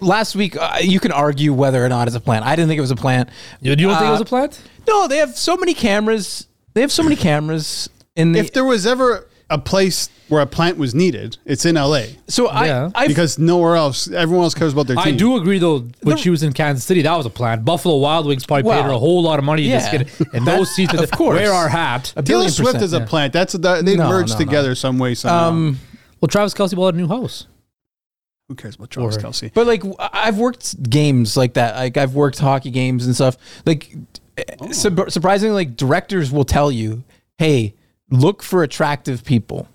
[SPEAKER 3] last week, uh, you can argue whether or not it's a plant. I didn't think it was a plant.
[SPEAKER 2] You, you don't think it was
[SPEAKER 3] Uh,
[SPEAKER 2] a plant?
[SPEAKER 3] No, they have so many cameras. They have so many cameras in the.
[SPEAKER 1] If there was ever a place where a plant was needed, it's in LA
[SPEAKER 3] so
[SPEAKER 2] Yeah.
[SPEAKER 3] I, I
[SPEAKER 1] because nowhere else, everyone else cares about their team.
[SPEAKER 2] I do agree though. When she was in Kansas City, that was a plan. Buffalo Wild Wings probably paid her a whole lot of money to just
[SPEAKER 3] yeah.
[SPEAKER 2] get in those seats.
[SPEAKER 3] of course.
[SPEAKER 2] wear our hat.
[SPEAKER 3] A
[SPEAKER 1] Taylor
[SPEAKER 3] billion
[SPEAKER 1] Swift
[SPEAKER 3] percent,
[SPEAKER 1] is a
[SPEAKER 2] yeah.
[SPEAKER 1] plant. That's a, they
[SPEAKER 3] No,
[SPEAKER 1] merged
[SPEAKER 3] no, no.
[SPEAKER 1] together some way somehow.
[SPEAKER 3] um,
[SPEAKER 2] Well, Travis Kelce bought a new house.
[SPEAKER 1] Who cares about Travis
[SPEAKER 2] Or-
[SPEAKER 1] Kelce?
[SPEAKER 3] But like I- I've worked games like that. Like I've worked hockey games and stuff. Like
[SPEAKER 1] Oh.
[SPEAKER 3] sub- surprisingly, like directors will tell you, "Hey, look for attractive people."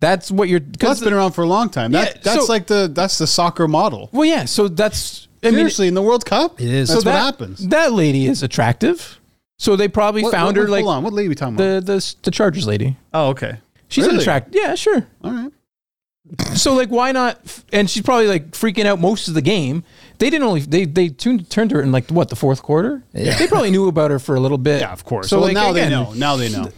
[SPEAKER 3] That's what you're.
[SPEAKER 1] That's been around for a long time. That,
[SPEAKER 3] Yeah,
[SPEAKER 1] that's
[SPEAKER 3] so-
[SPEAKER 1] like the that's the soccer model.
[SPEAKER 3] well, yeah. So that's I mean,
[SPEAKER 1] in the World Cup,
[SPEAKER 2] It is.
[SPEAKER 1] That's
[SPEAKER 3] so
[SPEAKER 1] what
[SPEAKER 3] that,
[SPEAKER 1] happens.
[SPEAKER 3] That lady is attractive. So they probably
[SPEAKER 1] What-
[SPEAKER 3] found
[SPEAKER 1] what-
[SPEAKER 3] her like
[SPEAKER 1] hold on, what lady are we talking about?
[SPEAKER 3] the the the Chargers lady.
[SPEAKER 1] oh, okay.
[SPEAKER 3] She's an
[SPEAKER 1] Really?
[SPEAKER 3] attractive. Yeah, sure.
[SPEAKER 1] All right.
[SPEAKER 3] So like, why not? And she's probably like freaking out most of the game. They didn't only they they tuned, turned her in like what the fourth quarter.
[SPEAKER 2] Yeah.
[SPEAKER 3] They probably knew about her for a little bit.
[SPEAKER 1] Yeah, of course.
[SPEAKER 3] So
[SPEAKER 1] well,
[SPEAKER 3] like,
[SPEAKER 1] now
[SPEAKER 3] again,
[SPEAKER 1] they know. Now they know.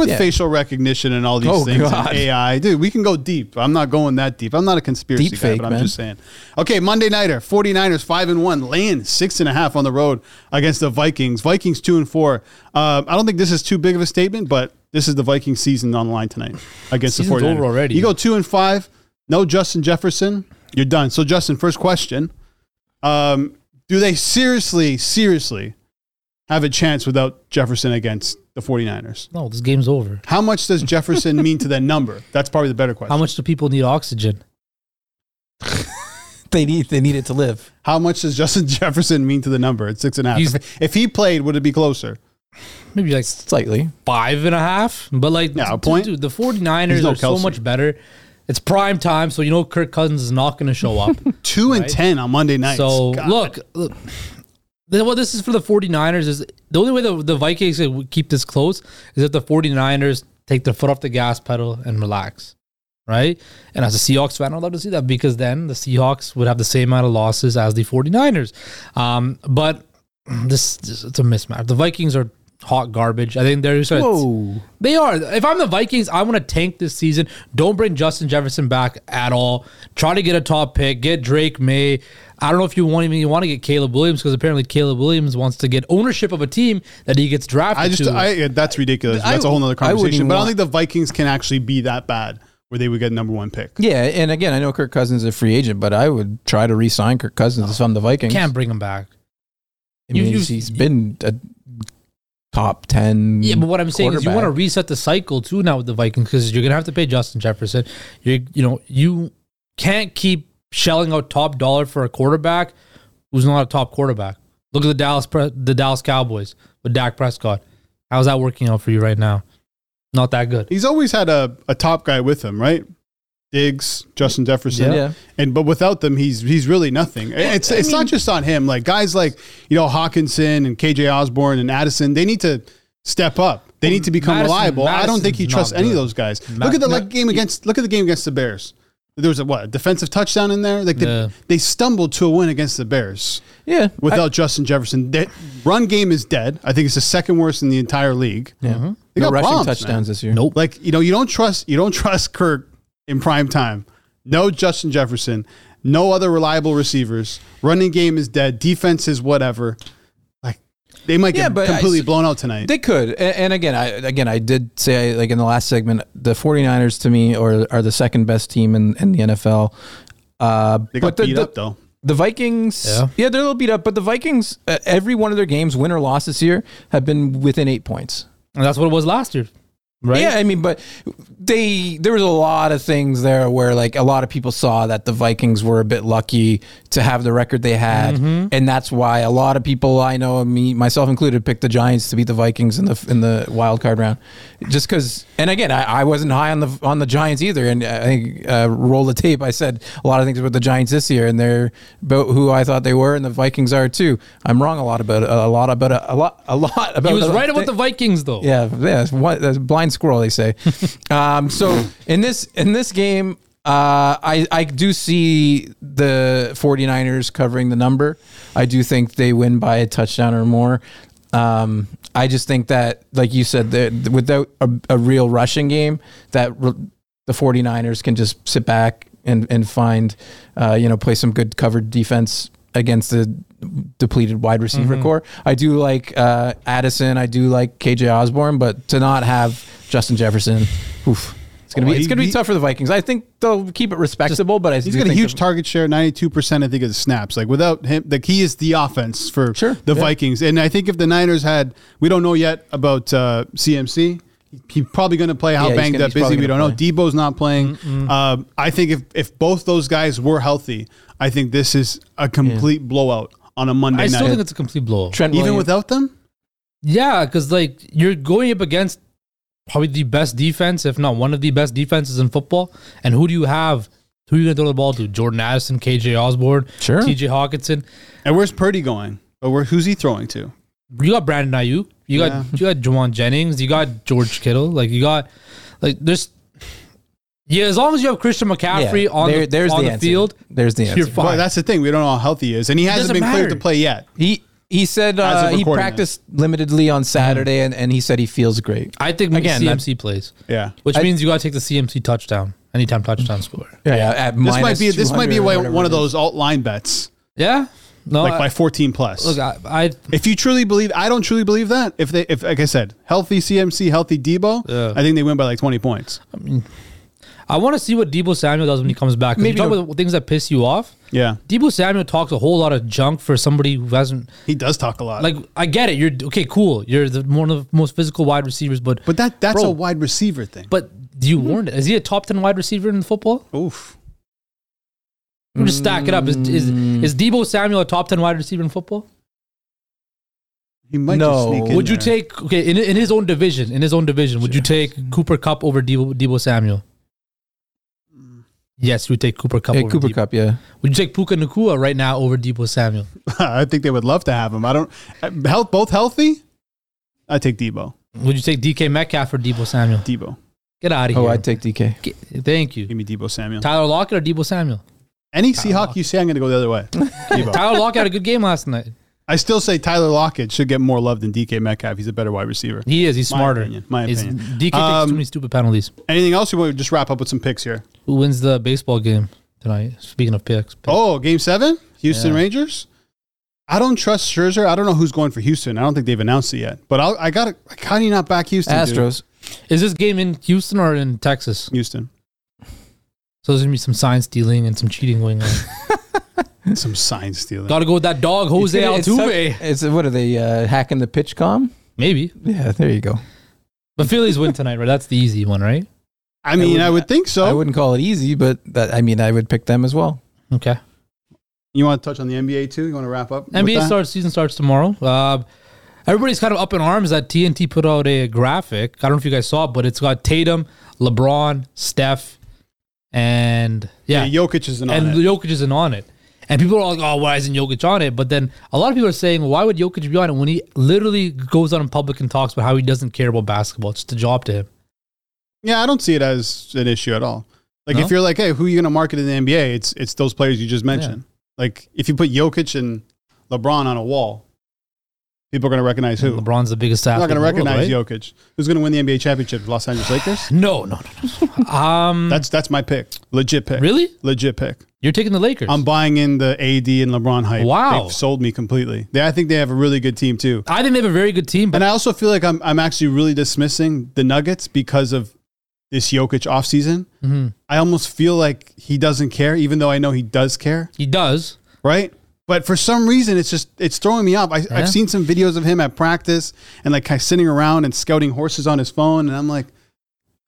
[SPEAKER 1] With
[SPEAKER 3] Yeah.
[SPEAKER 1] facial recognition and all these
[SPEAKER 3] Oh,
[SPEAKER 1] things and AI. Dude, we can go deep. I'm not going that deep. I'm not a conspiracy
[SPEAKER 3] Deep
[SPEAKER 1] guy,
[SPEAKER 3] fake,
[SPEAKER 1] but I'm
[SPEAKER 3] man.
[SPEAKER 1] just saying. Okay, Monday nighter, 49ers 5 and 1, laying six and a half on the road against the Vikings. Vikings 2 and 4. Uh, I don't think this is too big of a statement, but this is the Viking season on the line tonight against the
[SPEAKER 2] Season's
[SPEAKER 1] 49ers.
[SPEAKER 2] over already.
[SPEAKER 1] You go 2 and 5, no Justin Jefferson, you're done. So Justin, first question. Um, do they seriously, seriously have a chance without Jefferson against the 49ers?
[SPEAKER 2] No, this game's over.
[SPEAKER 1] How much does [laughs] Jefferson mean to that number? That's probably the better question.
[SPEAKER 2] How much do people need oxygen? [laughs]
[SPEAKER 3] They need they need it to live.
[SPEAKER 1] How much does Justin [laughs] Jefferson mean to the number? It's six and a half.
[SPEAKER 2] He's-
[SPEAKER 1] If, if he played, would it be closer?
[SPEAKER 2] Maybe like
[SPEAKER 3] Slightly.
[SPEAKER 2] five and a half. But like,
[SPEAKER 1] Yeah, a
[SPEAKER 2] dude,
[SPEAKER 1] point.
[SPEAKER 2] dude, the 49ers
[SPEAKER 1] He's no
[SPEAKER 2] are so
[SPEAKER 1] Kelce.
[SPEAKER 2] much better. It's prime time, so you know Kirk Cousins is not going to show up.
[SPEAKER 1] Two and ten on Monday night.
[SPEAKER 2] So
[SPEAKER 1] God.
[SPEAKER 2] look, look, what this is for the 49ers is the only way the, the Vikings can keep this close is if the 49ers take their foot off the gas pedal and relax. Right? And as a Seahawks fan, I'd love to see that because then the Seahawks would have the same amount of losses as the 49ers. Um, but this, this it's a mismatch. The Vikings are hot garbage. I think they're gonna-
[SPEAKER 3] Whoa.
[SPEAKER 2] they are. If I'm the Vikings, I want to tank this season. Don't bring Justin Jefferson back at all. Try to get a top pick. Get Drake Maye. I don't know if you want even you want to get Caleb Williams because apparently Caleb Williams wants to get ownership of a team that he gets drafted
[SPEAKER 1] I just,
[SPEAKER 2] to.
[SPEAKER 1] I, yeah, that's ridiculous.
[SPEAKER 3] I-
[SPEAKER 1] That's a whole
[SPEAKER 3] other
[SPEAKER 1] conversation.
[SPEAKER 3] even
[SPEAKER 1] But I don't think the Vikings can actually be that bad where they would get number one pick.
[SPEAKER 3] Yeah, and again, I know Kirk Cousins is a free agent, but I would try to re-sign Kirk Cousins if I'm the Vikings.
[SPEAKER 2] can't bring him back.
[SPEAKER 3] I mean,
[SPEAKER 2] You-
[SPEAKER 3] he's,
[SPEAKER 2] you-
[SPEAKER 3] he's been a top ten.
[SPEAKER 2] Yeah, but what I'm saying is you want to reset the cycle too now with the Vikings because you're gonna have to pay Justin Jefferson. You you know you can't keep shelling out top dollar for a quarterback who's not a top quarterback. Look at the Dallas the Dallas Cowboys with Dak Prescott. How's that working out for you right now? Not that good.
[SPEAKER 1] He's always had a, a top guy with him, right? Diggs, Justin Jefferson,
[SPEAKER 3] Yeah.
[SPEAKER 1] and but without them, he's he's really nothing. It's it's not just on him. Like guys like you know Hockenson and KJ Osborn and Addison, they need to step up. They need to become
[SPEAKER 2] Madison-
[SPEAKER 1] reliable. I don't think he trusts any of those guys.
[SPEAKER 2] Ma-
[SPEAKER 1] look at the
[SPEAKER 2] Ma-
[SPEAKER 1] like game against look at the game against the Bears. There was a what a defensive touchdown in there. Like they,
[SPEAKER 2] Yeah.
[SPEAKER 1] they stumbled to a win against the Bears
[SPEAKER 3] Yeah,
[SPEAKER 1] without Justin Jefferson. That run game is dead. I think it's the second worst in the entire league.
[SPEAKER 3] I, yeah.
[SPEAKER 1] They
[SPEAKER 3] no
[SPEAKER 1] got
[SPEAKER 3] rushing
[SPEAKER 1] problems,
[SPEAKER 3] touchdowns
[SPEAKER 1] man.
[SPEAKER 3] this year.
[SPEAKER 2] Nope.
[SPEAKER 1] Like you know, you don't trust you don't [laughs] trust Kirk in prime time. No Justin Jefferson. No other reliable receivers. Running game is dead. Defense is whatever. Like they might
[SPEAKER 3] Yeah,
[SPEAKER 1] get
[SPEAKER 3] but I-
[SPEAKER 1] completely blown out tonight.
[SPEAKER 3] They could, and, and again, I again I did say like in the last segment, the 49ers to me are are the second best team in, in the NFL. Uh,
[SPEAKER 1] They got
[SPEAKER 3] but the,
[SPEAKER 1] beat
[SPEAKER 3] the,
[SPEAKER 1] up though.
[SPEAKER 3] the Vikings,
[SPEAKER 2] Yeah.
[SPEAKER 3] yeah. they're a little beat up, but the Vikings, uh, every one of their games, win or loss this year, have been within eight points.
[SPEAKER 2] And that's what it was last year, right?
[SPEAKER 3] Yeah, I mean, but they there was a lot of things there where like a lot of people saw that the Vikings were a bit lucky to have the record they had,
[SPEAKER 2] Mm-hmm.
[SPEAKER 3] and that's why a lot of people I know, me myself included, picked the Giants to beat the Vikings in the in the wild card round, just because. And again, I, I wasn't high on the on the Giants either, and I think uh, roll the tape. I said a lot of things about the Giants this year, and they're about who I thought they were, and the Vikings are too. I'm wrong a lot about a lot about a, a lot a lot [laughs] about.
[SPEAKER 2] he was right about the Vikings though.
[SPEAKER 3] yeah, yeah, one, that's a blind squirrel, they say. [laughs] um, so in this in this game, uh, I I do see the 49ers covering the number. I do think they win by a touchdown or more. Um, I just think that, like you said, that without a, a real rushing game, that re- the 49ers can just sit back and and find, uh, you know, play some good covered defense against the depleted wide receiver
[SPEAKER 1] Mm-hmm.
[SPEAKER 3] corps. I do like uh, Addison. I do like KJ Osborn, but to not have Justin Jefferson, oof, it's gonna
[SPEAKER 1] Oh,
[SPEAKER 3] be it's
[SPEAKER 1] he-
[SPEAKER 3] gonna be
[SPEAKER 1] he-
[SPEAKER 3] tough for the Vikings. I think they'll keep it respectable, but I
[SPEAKER 1] He's got a huge target share, ninety-two percent. I think of the snaps. Like without him, the key is the offense for
[SPEAKER 3] Sure,
[SPEAKER 1] the
[SPEAKER 3] yeah.
[SPEAKER 1] Vikings. And I think if the Niners had, we don't know yet about uh, CMC. He's probably going to play. How
[SPEAKER 3] Yeah,
[SPEAKER 1] banged
[SPEAKER 3] gonna-
[SPEAKER 1] up is he? We don't
[SPEAKER 3] gonna
[SPEAKER 1] know. Debo's not playing. Um, I think if if both those guys were healthy, I think this is a complete blowout on a Monday
[SPEAKER 2] I still
[SPEAKER 1] night.
[SPEAKER 2] think it's a complete blowout.
[SPEAKER 3] Trent
[SPEAKER 1] Even
[SPEAKER 3] Williams-
[SPEAKER 1] without them,
[SPEAKER 2] Yeah, because like you're going up against probably the best defense, if not one of the best defenses in football. And who do you have? Who are you gonna throw the ball to? Jordan Addison, KJ Osborn,
[SPEAKER 3] Sure.
[SPEAKER 2] TJ Hockenson.
[SPEAKER 1] and where's Purdy going? But where, who's he throwing to?
[SPEAKER 2] You got Brandon Aiyuk. You got you got Jauan Jennings. You got George Kittle. Like you got like there's yeah. As long as you have Christian McCaffrey
[SPEAKER 3] Yeah,
[SPEAKER 2] on
[SPEAKER 3] there-
[SPEAKER 2] the
[SPEAKER 3] there's
[SPEAKER 2] on
[SPEAKER 3] the
[SPEAKER 2] the
[SPEAKER 3] answer.
[SPEAKER 2] field,
[SPEAKER 3] There's the
[SPEAKER 2] you're
[SPEAKER 3] answer.
[SPEAKER 2] fine.
[SPEAKER 1] Well, that's the thing. We don't know how healthy he is, and he hasn't
[SPEAKER 2] doesn't
[SPEAKER 1] been cleared
[SPEAKER 2] matter.
[SPEAKER 1] to play yet.
[SPEAKER 3] He He said
[SPEAKER 1] As
[SPEAKER 3] uh, he
[SPEAKER 1] recording
[SPEAKER 3] practiced limitedly on Saturday, and, and he said he feels great.
[SPEAKER 2] I think
[SPEAKER 3] Again,
[SPEAKER 2] Again,
[SPEAKER 3] that-
[SPEAKER 2] CMC plays,
[SPEAKER 1] Yeah.
[SPEAKER 2] which
[SPEAKER 3] I-
[SPEAKER 2] means you got to take the CMC touchdown anytime touchdown score.
[SPEAKER 3] Yeah, at
[SPEAKER 1] This might be this might be
[SPEAKER 3] or
[SPEAKER 1] one
[SPEAKER 3] whatever
[SPEAKER 1] one of
[SPEAKER 3] it is.
[SPEAKER 1] those alt line bets,
[SPEAKER 2] Yeah, no,
[SPEAKER 1] like
[SPEAKER 2] I,
[SPEAKER 1] by 14 plus.
[SPEAKER 2] look, I, I
[SPEAKER 1] if you truly believe, I don't truly believe that. If they, if like I said, healthy CMC, healthy Debo,
[SPEAKER 2] Yeah.
[SPEAKER 1] I think they win by like 20 points.
[SPEAKER 2] I want to see what Debo Samuel does when he comes back. 'Cause
[SPEAKER 3] Maybe
[SPEAKER 2] you talk about things that piss you off.
[SPEAKER 1] Yeah,
[SPEAKER 2] Debo Samuel talks a whole lot of junk for somebody who hasn't.
[SPEAKER 1] he does talk a lot.
[SPEAKER 2] Like, I get it. You're okay, cool. You're the one of the most physical wide receivers, but
[SPEAKER 1] but that that's
[SPEAKER 2] Bro.
[SPEAKER 1] a wide receiver thing.
[SPEAKER 2] but do you hmm. warn it? Is he a top ten wide receiver in football?
[SPEAKER 1] Oof.
[SPEAKER 2] We'll just stack it up. Is, is hmm. is Debo Samuel a top ten wide receiver in football?
[SPEAKER 1] He might
[SPEAKER 3] No.
[SPEAKER 1] just sneak in
[SPEAKER 2] Would you
[SPEAKER 1] there.
[SPEAKER 2] take okay in, in his own division? In his own division, would you take Cooper Kupp over Debo, Debo Samuel? Yes, you would take Cooper Kupp.
[SPEAKER 3] Yeah,
[SPEAKER 2] over
[SPEAKER 3] Cooper
[SPEAKER 2] Debo.
[SPEAKER 3] Cup, yeah.
[SPEAKER 2] Would you take Puka Nacua right now over Debo Samuel? [laughs]
[SPEAKER 1] I think they would love to have him. I don't uh, health both healthy. I take Debo.
[SPEAKER 2] Would you take DK Metcalf or Debo Samuel?
[SPEAKER 1] Debo.
[SPEAKER 2] Get out of
[SPEAKER 3] Oh,
[SPEAKER 2] here.
[SPEAKER 3] Oh, I'd take DK.
[SPEAKER 2] Get- Thank you.
[SPEAKER 1] Give me Debo Samuel.
[SPEAKER 2] Tyler Lockett or Debo Samuel?
[SPEAKER 1] Any Seahawk you say, I'm going to go the other way. [laughs] Debo.
[SPEAKER 2] Tyler Lockett had a good game last night.
[SPEAKER 1] I still say Tyler Lockett should get more love than DK Metcalf. He's a better wide receiver.
[SPEAKER 2] He is. He's
[SPEAKER 1] My
[SPEAKER 2] smarter.
[SPEAKER 1] opinion, my
[SPEAKER 2] He's-
[SPEAKER 1] opinion.
[SPEAKER 2] DK takes
[SPEAKER 1] Um,
[SPEAKER 2] too many stupid penalties.
[SPEAKER 1] Anything else? You want to just wrap up with some picks here?
[SPEAKER 2] Who wins the baseball game tonight? Speaking of picks. picks.
[SPEAKER 1] Oh, game seven, Houston
[SPEAKER 2] Yeah.
[SPEAKER 1] Rangers. I don't trust Scherzer. I don't know who's going for Houston. I don't think they've announced it yet. But I'll, I got to. How do you not back Houston? dude?
[SPEAKER 3] Astros.
[SPEAKER 2] Is this game in Houston or in Texas?
[SPEAKER 1] Houston.
[SPEAKER 2] So there's gonna be some sign stealing and some cheating going on. [laughs] [laughs]
[SPEAKER 1] Some sign stealing.
[SPEAKER 2] Got to go with that dog, Jose
[SPEAKER 3] It's-
[SPEAKER 2] Altuve.
[SPEAKER 3] It's, what are they uh, hacking the PitchCom?
[SPEAKER 2] Maybe,
[SPEAKER 3] Yeah, there you go.
[SPEAKER 2] The Phillies win tonight, right? That's the easy one, right?
[SPEAKER 1] I mean,
[SPEAKER 3] would-
[SPEAKER 1] I would think so.
[SPEAKER 3] I wouldn't call it easy, but that I mean, I would pick them as well.
[SPEAKER 2] Okay.
[SPEAKER 1] You want to touch on the NBA too? You want to wrap up?
[SPEAKER 2] NBA starts season starts tomorrow. Uh, everybody's kind of up in arms that TNT put out a graphic. I don't know if you guys saw it, but it's got Tatum, LeBron, Steph, and yeah,
[SPEAKER 1] Yeah, Jokic isn't on
[SPEAKER 2] and
[SPEAKER 1] it.
[SPEAKER 2] Jokic isn't on it. And people are like, "Oh, why isn't Jokic on it?" But then a lot of people are saying, "Why would Jokic be on it when he literally goes out in public and talks about how he doesn't care about basketball? It's just a job to him."
[SPEAKER 1] Yeah, I don't see it as an issue at all. Like
[SPEAKER 2] No?
[SPEAKER 1] if you're like, hey, who are you going to market in the NBA? It's it's those players you just mentioned. Like if you put Jokic and LeBron on a wall, people are going to recognize who.
[SPEAKER 2] LeBron's the biggest
[SPEAKER 1] They're
[SPEAKER 2] athlete.
[SPEAKER 1] not going to
[SPEAKER 2] the world,
[SPEAKER 1] recognize
[SPEAKER 2] right?
[SPEAKER 1] Jokic. Who's going to win the NBA championship? Los Angeles Lakers. [laughs]
[SPEAKER 2] No, no, no. no. [laughs] um,
[SPEAKER 1] That's that's my pick. Legit pick.
[SPEAKER 2] really.
[SPEAKER 1] Legit pick.
[SPEAKER 2] You're taking the Lakers.
[SPEAKER 1] I'm buying in the AD and LeBron hype.
[SPEAKER 2] Wow.
[SPEAKER 1] They've sold me completely. They, I think they have a really good team too.
[SPEAKER 2] I think they have a very good team, but
[SPEAKER 1] And I also feel like I'm I'm actually really dismissing the Nuggets because of this Jokic offseason.
[SPEAKER 2] Mhm.
[SPEAKER 1] I almost feel like he doesn't care, even though I know he does care,
[SPEAKER 2] he does.
[SPEAKER 1] right? But for some reason, it's just it's throwing me off. I,
[SPEAKER 2] Yeah.
[SPEAKER 1] I've seen some videos of him at practice and like kind of sitting around and scouting horses on his phone, and I'm like,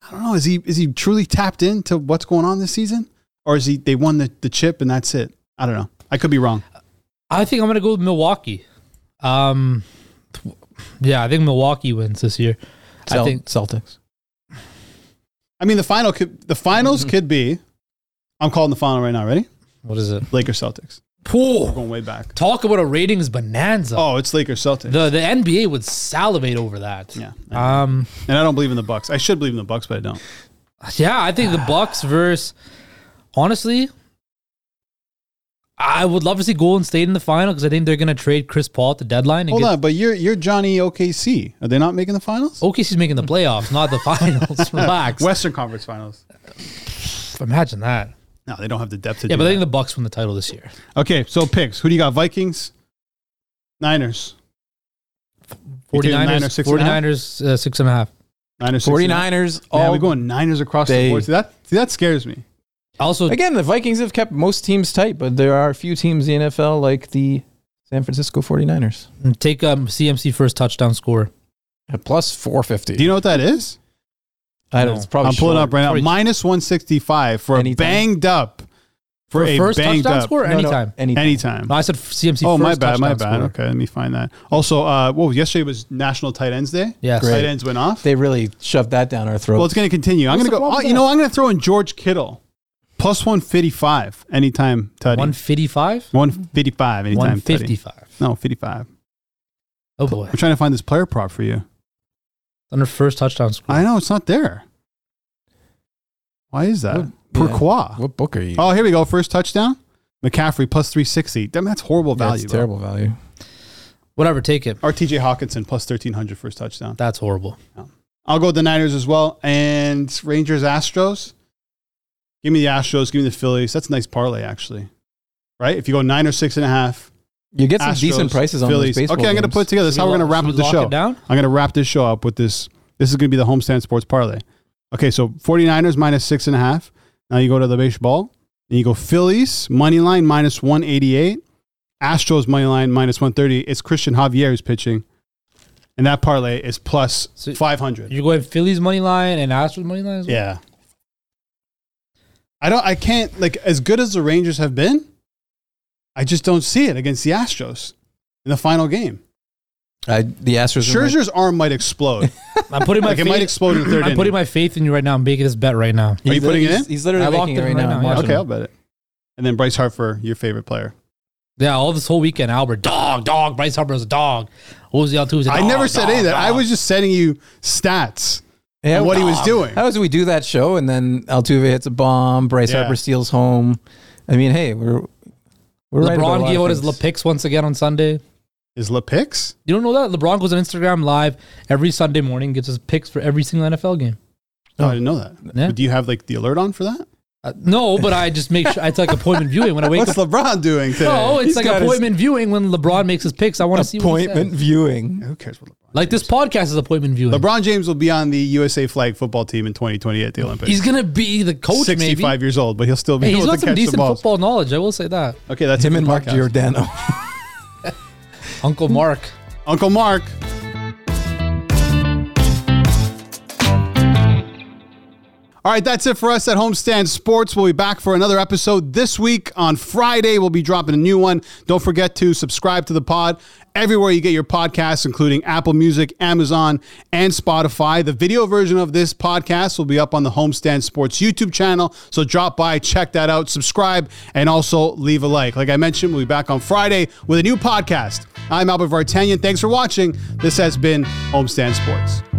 [SPEAKER 1] I don't know, is he is he truly tapped into what's going on this season, or is he they won the, the chip and that's it? I don't know. I could be wrong.
[SPEAKER 2] I think I'm going to go with Milwaukee. Um, yeah, I think Milwaukee wins this year. I think
[SPEAKER 3] Celtics.
[SPEAKER 1] I mean, the final could the finals could be. I'm calling the final right now. Ready?
[SPEAKER 2] what is it?
[SPEAKER 1] Lakers Celtics.
[SPEAKER 2] Poor.
[SPEAKER 1] Going way back.
[SPEAKER 2] Talk about a ratings bonanza.
[SPEAKER 1] Oh, it's Lakers Celtics.
[SPEAKER 2] The the NBA would salivate over that.
[SPEAKER 1] yeah,
[SPEAKER 2] Um.
[SPEAKER 1] and I don't believe in the Bucks. I should believe in the Bucks, but I don't.
[SPEAKER 2] Yeah, I think the [sighs] Bucks versus. Honestly, I would love to see Golden State in the final because I think they're going to trade Chris Paul at the deadline.
[SPEAKER 1] Hold on, but you're you're Johnny OKC. Are they not making the finals?
[SPEAKER 2] OKC's making the [laughs] playoffs, not the [laughs] finals. [laughs] Relax.
[SPEAKER 1] Western Conference Finals.
[SPEAKER 2] Imagine that.
[SPEAKER 1] No, they don't have the depth to
[SPEAKER 2] Yeah,
[SPEAKER 1] do
[SPEAKER 2] but I think the Bucks win the title this year.
[SPEAKER 1] Okay, so picks. Who do you got? Vikings, Niners. You taking
[SPEAKER 2] 49ers,
[SPEAKER 1] Niners, six and a half?
[SPEAKER 2] 49ers, uh, six and a half.
[SPEAKER 1] Niners. six and a half?
[SPEAKER 3] 49ers.
[SPEAKER 1] Man,
[SPEAKER 3] All
[SPEAKER 1] we're going Niners across the
[SPEAKER 3] they-
[SPEAKER 1] board. See that? See that scares me.
[SPEAKER 2] Also,
[SPEAKER 3] Again, the Vikings have kept most teams tight, but there are a few teams in the NFL like the San Francisco 49ers.
[SPEAKER 2] take um, CMC first touchdown score.
[SPEAKER 3] At plus 450.
[SPEAKER 1] Do you know what that is?
[SPEAKER 3] I don't
[SPEAKER 2] No.
[SPEAKER 3] it's probably
[SPEAKER 1] I'm pulling
[SPEAKER 3] short.
[SPEAKER 1] up right now.
[SPEAKER 2] Probably-
[SPEAKER 1] Minus 165 for
[SPEAKER 3] Anytime.
[SPEAKER 1] a banged up. For,
[SPEAKER 2] For
[SPEAKER 1] a
[SPEAKER 2] first
[SPEAKER 1] banged
[SPEAKER 2] touchdown
[SPEAKER 1] up.
[SPEAKER 2] score or
[SPEAKER 3] No, no,
[SPEAKER 2] anytime?
[SPEAKER 3] anytime.
[SPEAKER 1] Anytime.
[SPEAKER 2] No, I said CMC
[SPEAKER 1] Oh,
[SPEAKER 2] first
[SPEAKER 1] my bad, my
[SPEAKER 2] touchdown
[SPEAKER 1] bad.
[SPEAKER 2] score.
[SPEAKER 1] Okay, let me find that. Also, uh, whoa, yesterday was National Tight Ends Day.
[SPEAKER 2] Yes.
[SPEAKER 3] Great.
[SPEAKER 1] Tight ends went off.
[SPEAKER 3] They really shoved that down our throat.
[SPEAKER 1] Well, it's going to continue. I'm
[SPEAKER 3] What's
[SPEAKER 1] going to
[SPEAKER 3] the
[SPEAKER 1] go.
[SPEAKER 3] problem
[SPEAKER 1] Oh,
[SPEAKER 3] with
[SPEAKER 1] you know, I'm going to throw in George Kittle plus 155 anytime Tutty.
[SPEAKER 2] 155?
[SPEAKER 1] 155 anytime
[SPEAKER 2] 155.
[SPEAKER 1] Tutty. No, 55.
[SPEAKER 2] Oh, boy.
[SPEAKER 1] I'm trying to find this player prop for you.
[SPEAKER 2] Under first touchdown score.
[SPEAKER 1] I know it's not there. Why is that?
[SPEAKER 3] What-
[SPEAKER 1] Pourquoi?
[SPEAKER 3] what book are you?
[SPEAKER 1] Oh, here we go. First touchdown. McCaffrey plus 360. Damn, that's horrible
[SPEAKER 3] That's
[SPEAKER 1] value. bro.
[SPEAKER 3] terrible value.
[SPEAKER 2] Whatever, take it.
[SPEAKER 1] Or TJ Hockenson plus 1300 for his touchdown.
[SPEAKER 2] That's horrible.
[SPEAKER 1] I'll go with the Niners as well. And Rangers Astros. Give me the Astros. Give me the Phillies. That's a nice parlay, actually. Right? If you go nine or six and a half,
[SPEAKER 3] You get some
[SPEAKER 1] Astros,
[SPEAKER 3] decent prices on
[SPEAKER 1] Phillies.
[SPEAKER 3] those baseball
[SPEAKER 1] Okay, I'm going to
[SPEAKER 3] games.
[SPEAKER 1] put it together. That's how we're going to wrap
[SPEAKER 2] Should
[SPEAKER 1] up
[SPEAKER 2] we
[SPEAKER 1] the
[SPEAKER 2] lock
[SPEAKER 1] show.
[SPEAKER 2] it down?
[SPEAKER 1] I'm going to wrap this show up with this. This is going to be the homestand sports parlay. Okay, so 49ers minus six and a half. Now you go to the baseball and you go Phillies money line minus 188, Astros money line minus 130. It's Cristian Javier who's pitching, and that parlay is plus
[SPEAKER 2] So-
[SPEAKER 1] 500.
[SPEAKER 2] You're going Phillies money line and Astros money line. As well?
[SPEAKER 1] Yeah. I don't. I can't like as good as the Rangers have been. I just don't see it against the Astros in the final game.
[SPEAKER 3] I, the Astros. are my-
[SPEAKER 1] Scherzer's arm might explode. [laughs]
[SPEAKER 2] I'm putting my
[SPEAKER 1] like it
[SPEAKER 2] faith,
[SPEAKER 1] might explode in the third
[SPEAKER 2] I'm
[SPEAKER 1] inning.
[SPEAKER 2] putting my faith in you right now. I'm making this bet right now.
[SPEAKER 1] Are you
[SPEAKER 3] he's
[SPEAKER 1] putting it in?
[SPEAKER 3] He's literally
[SPEAKER 2] I
[SPEAKER 3] making it
[SPEAKER 2] it
[SPEAKER 3] right
[SPEAKER 2] right
[SPEAKER 3] now.
[SPEAKER 2] now, yeah.
[SPEAKER 1] okay,
[SPEAKER 3] him.
[SPEAKER 1] I'll bet it. And then Bryce Harper, your favorite player.
[SPEAKER 2] Yeah, all this whole weekend, Albert, dog, dog. Bryce Harper is a dog. What was the other Tuesday?
[SPEAKER 1] I
[SPEAKER 2] Dog,
[SPEAKER 1] never said
[SPEAKER 2] dog,
[SPEAKER 1] any of that. I was just sending you stats
[SPEAKER 3] Yeah,
[SPEAKER 1] on what he was doing.
[SPEAKER 3] How was we do that show and then Altuve hits a bomb, Bryce
[SPEAKER 1] Yeah.
[SPEAKER 3] Harper steals home. I mean, hey, we're we're right about a
[SPEAKER 2] LeBron
[SPEAKER 3] lot
[SPEAKER 2] gave
[SPEAKER 3] of
[SPEAKER 2] out his
[SPEAKER 3] things.
[SPEAKER 2] La picks once again on Sunday.
[SPEAKER 1] Is LePix?
[SPEAKER 2] You don't know that? LeBron goes on Instagram live every Sunday morning, gives us picks for every single NFL game.
[SPEAKER 1] Oh, I didn't know that.
[SPEAKER 2] Yeah.
[SPEAKER 1] But do you have like the alert on for that?
[SPEAKER 2] Uh, no, but I just make sure it's like appointment viewing when I wake up.
[SPEAKER 1] What's
[SPEAKER 2] up.
[SPEAKER 1] LeBron doing today?
[SPEAKER 2] No, it's
[SPEAKER 3] He's
[SPEAKER 2] like
[SPEAKER 3] got his-
[SPEAKER 2] appointment viewing when LeBron makes his picks. I want to see what he
[SPEAKER 3] appointment viewing.
[SPEAKER 1] Who cares what LeBron?
[SPEAKER 2] Like this podcast is appointment viewing.
[SPEAKER 1] LeBron James will be on the USA flag football team in 2028 at the Olympics.
[SPEAKER 2] He's gonna be the coach,
[SPEAKER 1] 65
[SPEAKER 2] maybe.
[SPEAKER 1] years old, but he'll still be
[SPEAKER 2] Hey, he's
[SPEAKER 1] able
[SPEAKER 2] got
[SPEAKER 1] to
[SPEAKER 2] some
[SPEAKER 1] catch the
[SPEAKER 2] decent
[SPEAKER 1] balls.
[SPEAKER 2] football knowledge. I will say that.
[SPEAKER 1] Okay, that's
[SPEAKER 3] Him and Mark
[SPEAKER 1] podcast.
[SPEAKER 3] Giordano. [laughs] [laughs]
[SPEAKER 2] Uncle Mark.
[SPEAKER 1] Uncle Mark. All right, that's it for us at Homestand Sports. We'll be back for another episode this week on Friday. We'll be dropping a new one. Don't forget to subscribe to the pod everywhere you get your podcasts, including Apple Music, Amazon, and Spotify. The video version of this podcast will be up on the Homestand Sports YouTube channel. So drop by, check that out, subscribe, and also leave a like. Like I mentioned, we'll be back on Friday with a new podcast. I'm Albert Vartanian. Thanks for watching. This has been Homestand Sports.